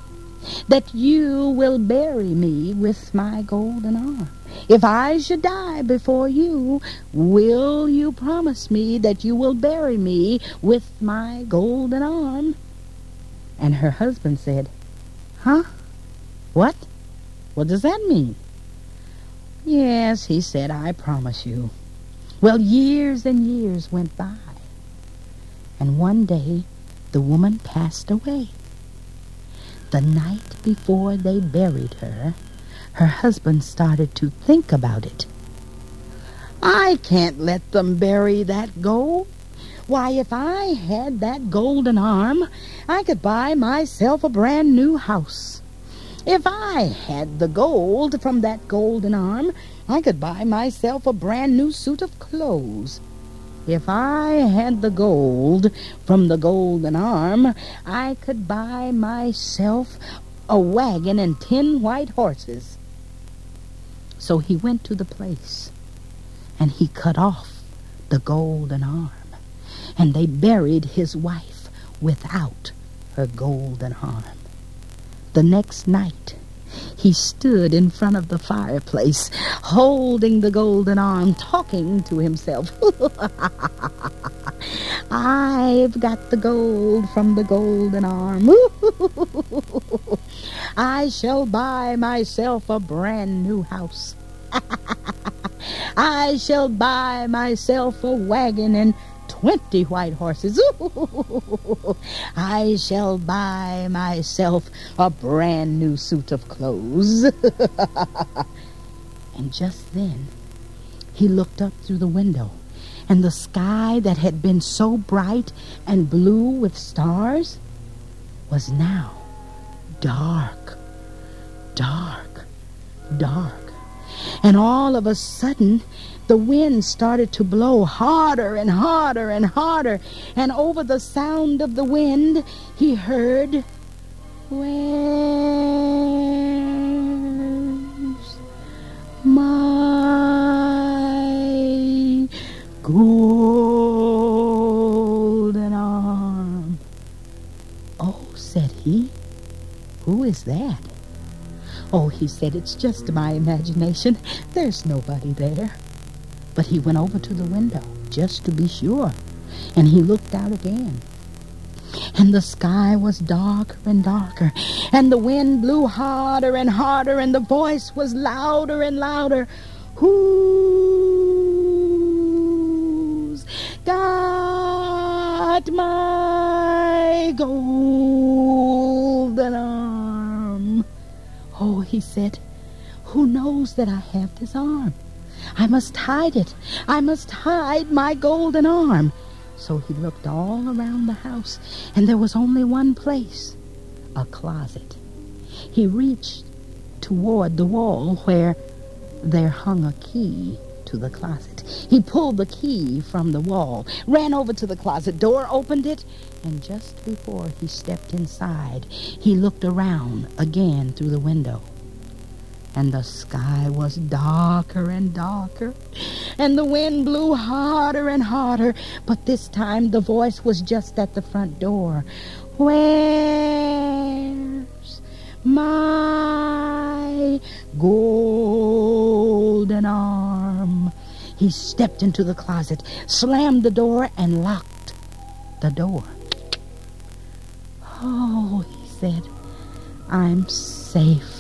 Speaker 24: that you will bury me with my golden arm. If I should die before you, will you promise me that you will bury me with my golden arm? And her husband said, Huh? What? What does that mean? Yes, he said, I promise you. Well, years and years went by. And one day, the woman passed away. The night before they buried her, her husband started to think about it. I can't let them bury that gold. Why, if I had that golden arm, I could buy myself a brand new house. If I had the gold from that golden arm, I could buy myself a brand new suit of clothes. If I had the gold from the golden arm, I could buy myself a wagon and ten white horses. So he went to the place and he cut off the golden arm, and they buried his wife without her golden arm. The next night, he stood in front of the fireplace, holding the golden arm, talking to himself. I've got the gold from the golden arm. I shall buy myself a brand new house. I shall buy myself a wagon and twenty white horses. I shall buy myself a brand new suit of clothes. and just then, he looked up through the window, and the sky that had been so bright and blue with stars was now dark, dark, dark. And all of a sudden, the wind started to blow harder and harder and harder. And over the sound of the wind, he heard, Where's my golden arm? Oh, said he, who is that? Oh, he said, it's just my imagination. There's nobody there. But he went over to the window just to be sure, and he looked out again. And the sky was darker and darker, and the wind blew harder and harder, and the voice was louder and louder. Who's got my golden arm? Oh, he said, who knows that I have this arm? I must hide it. I must hide my golden arm. So he looked all around the house, and there was only one place a closet. He reached toward the wall where there hung a key to the closet. He pulled the key from the wall, ran over to the closet door, opened it, and just before he stepped inside, he looked around again through the window and the sky was darker and darker, and the wind blew harder and harder, but this time the voice was just at the front door. Where's my golden arm? He stepped into the closet, slammed the door, and locked the door. Oh, he said, I'm safe.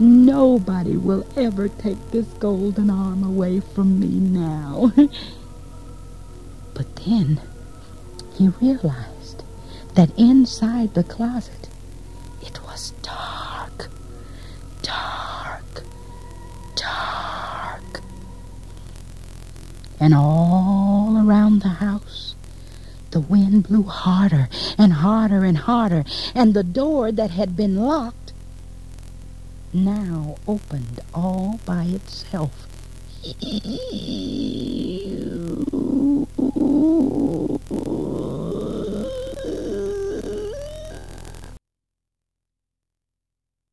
Speaker 24: Nobody will ever take this golden arm away from me now. but then he realized that inside the closet it was dark, dark, dark. And all around the house, the wind blew harder and harder and harder, and the door that had been locked now opened all by itself.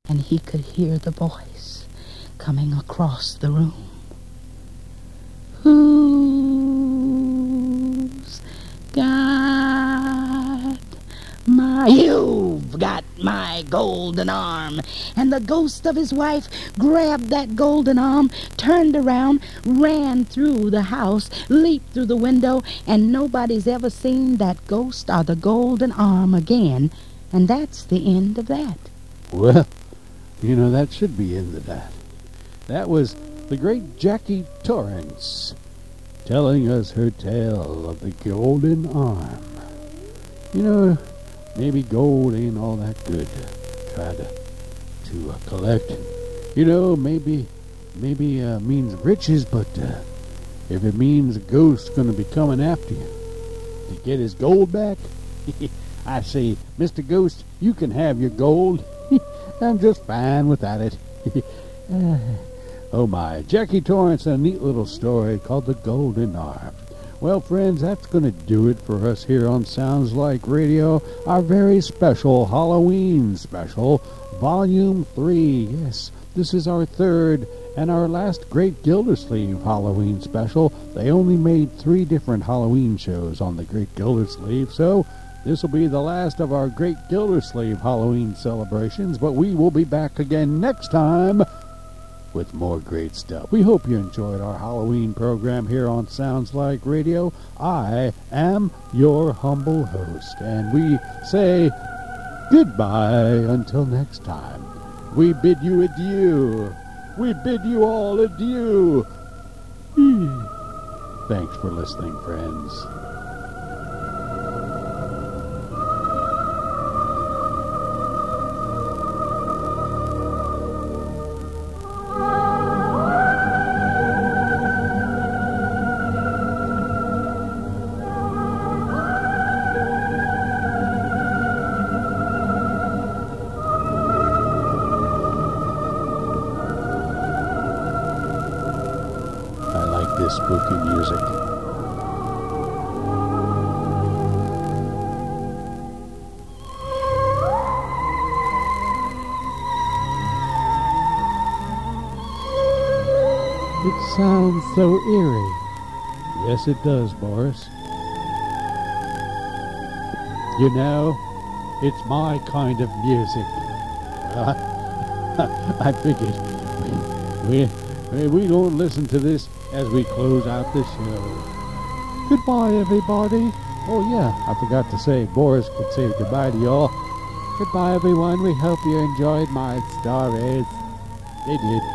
Speaker 24: And he could hear the voice coming across the room. Who's got my... You've got my golden arm. And the ghost of his wife grabbed that golden arm, turned around, ran through the house, leaped through the window, and nobody's ever seen that ghost or the golden arm again. And that's the end of that.
Speaker 1: Well, you know, that should be end of that. That was the great Jackie Torrence telling us her tale of the golden arm. You know, maybe gold ain't all that good to try to to uh, collect. You know, maybe maybe uh, means riches, but uh, if it means a ghost's to be coming after you to get his gold back, I say, Mister Ghost, you can have your gold. I'm just fine without it. oh my, Jackie Torrence, a neat little story called The Golden Arm. Well, friends, that's going to do it for us here on Sounds Like Radio, our very special Halloween special, Volume 3. Yes, this is our third and our last Great Gildersleeve Halloween special. They only made three different Halloween shows on the Great Gildersleeve, so this will be the last of our Great Gildersleeve Halloween celebrations, but we will be back again next time with more great stuff. We hope you enjoyed our Halloween program here on Sounds Like Radio. I am your humble host, and we say goodbye until next time. We bid you adieu. We bid you all adieu. Thanks for listening, friends. So eerie. Yes, it does, Boris. You know, it's my kind of music. I figured we, we, we don't listen to this as we close out the show. Goodbye, everybody. Oh, yeah, I forgot to say, Boris could say goodbye to y'all. Goodbye, everyone. We hope you enjoyed my stories. They did.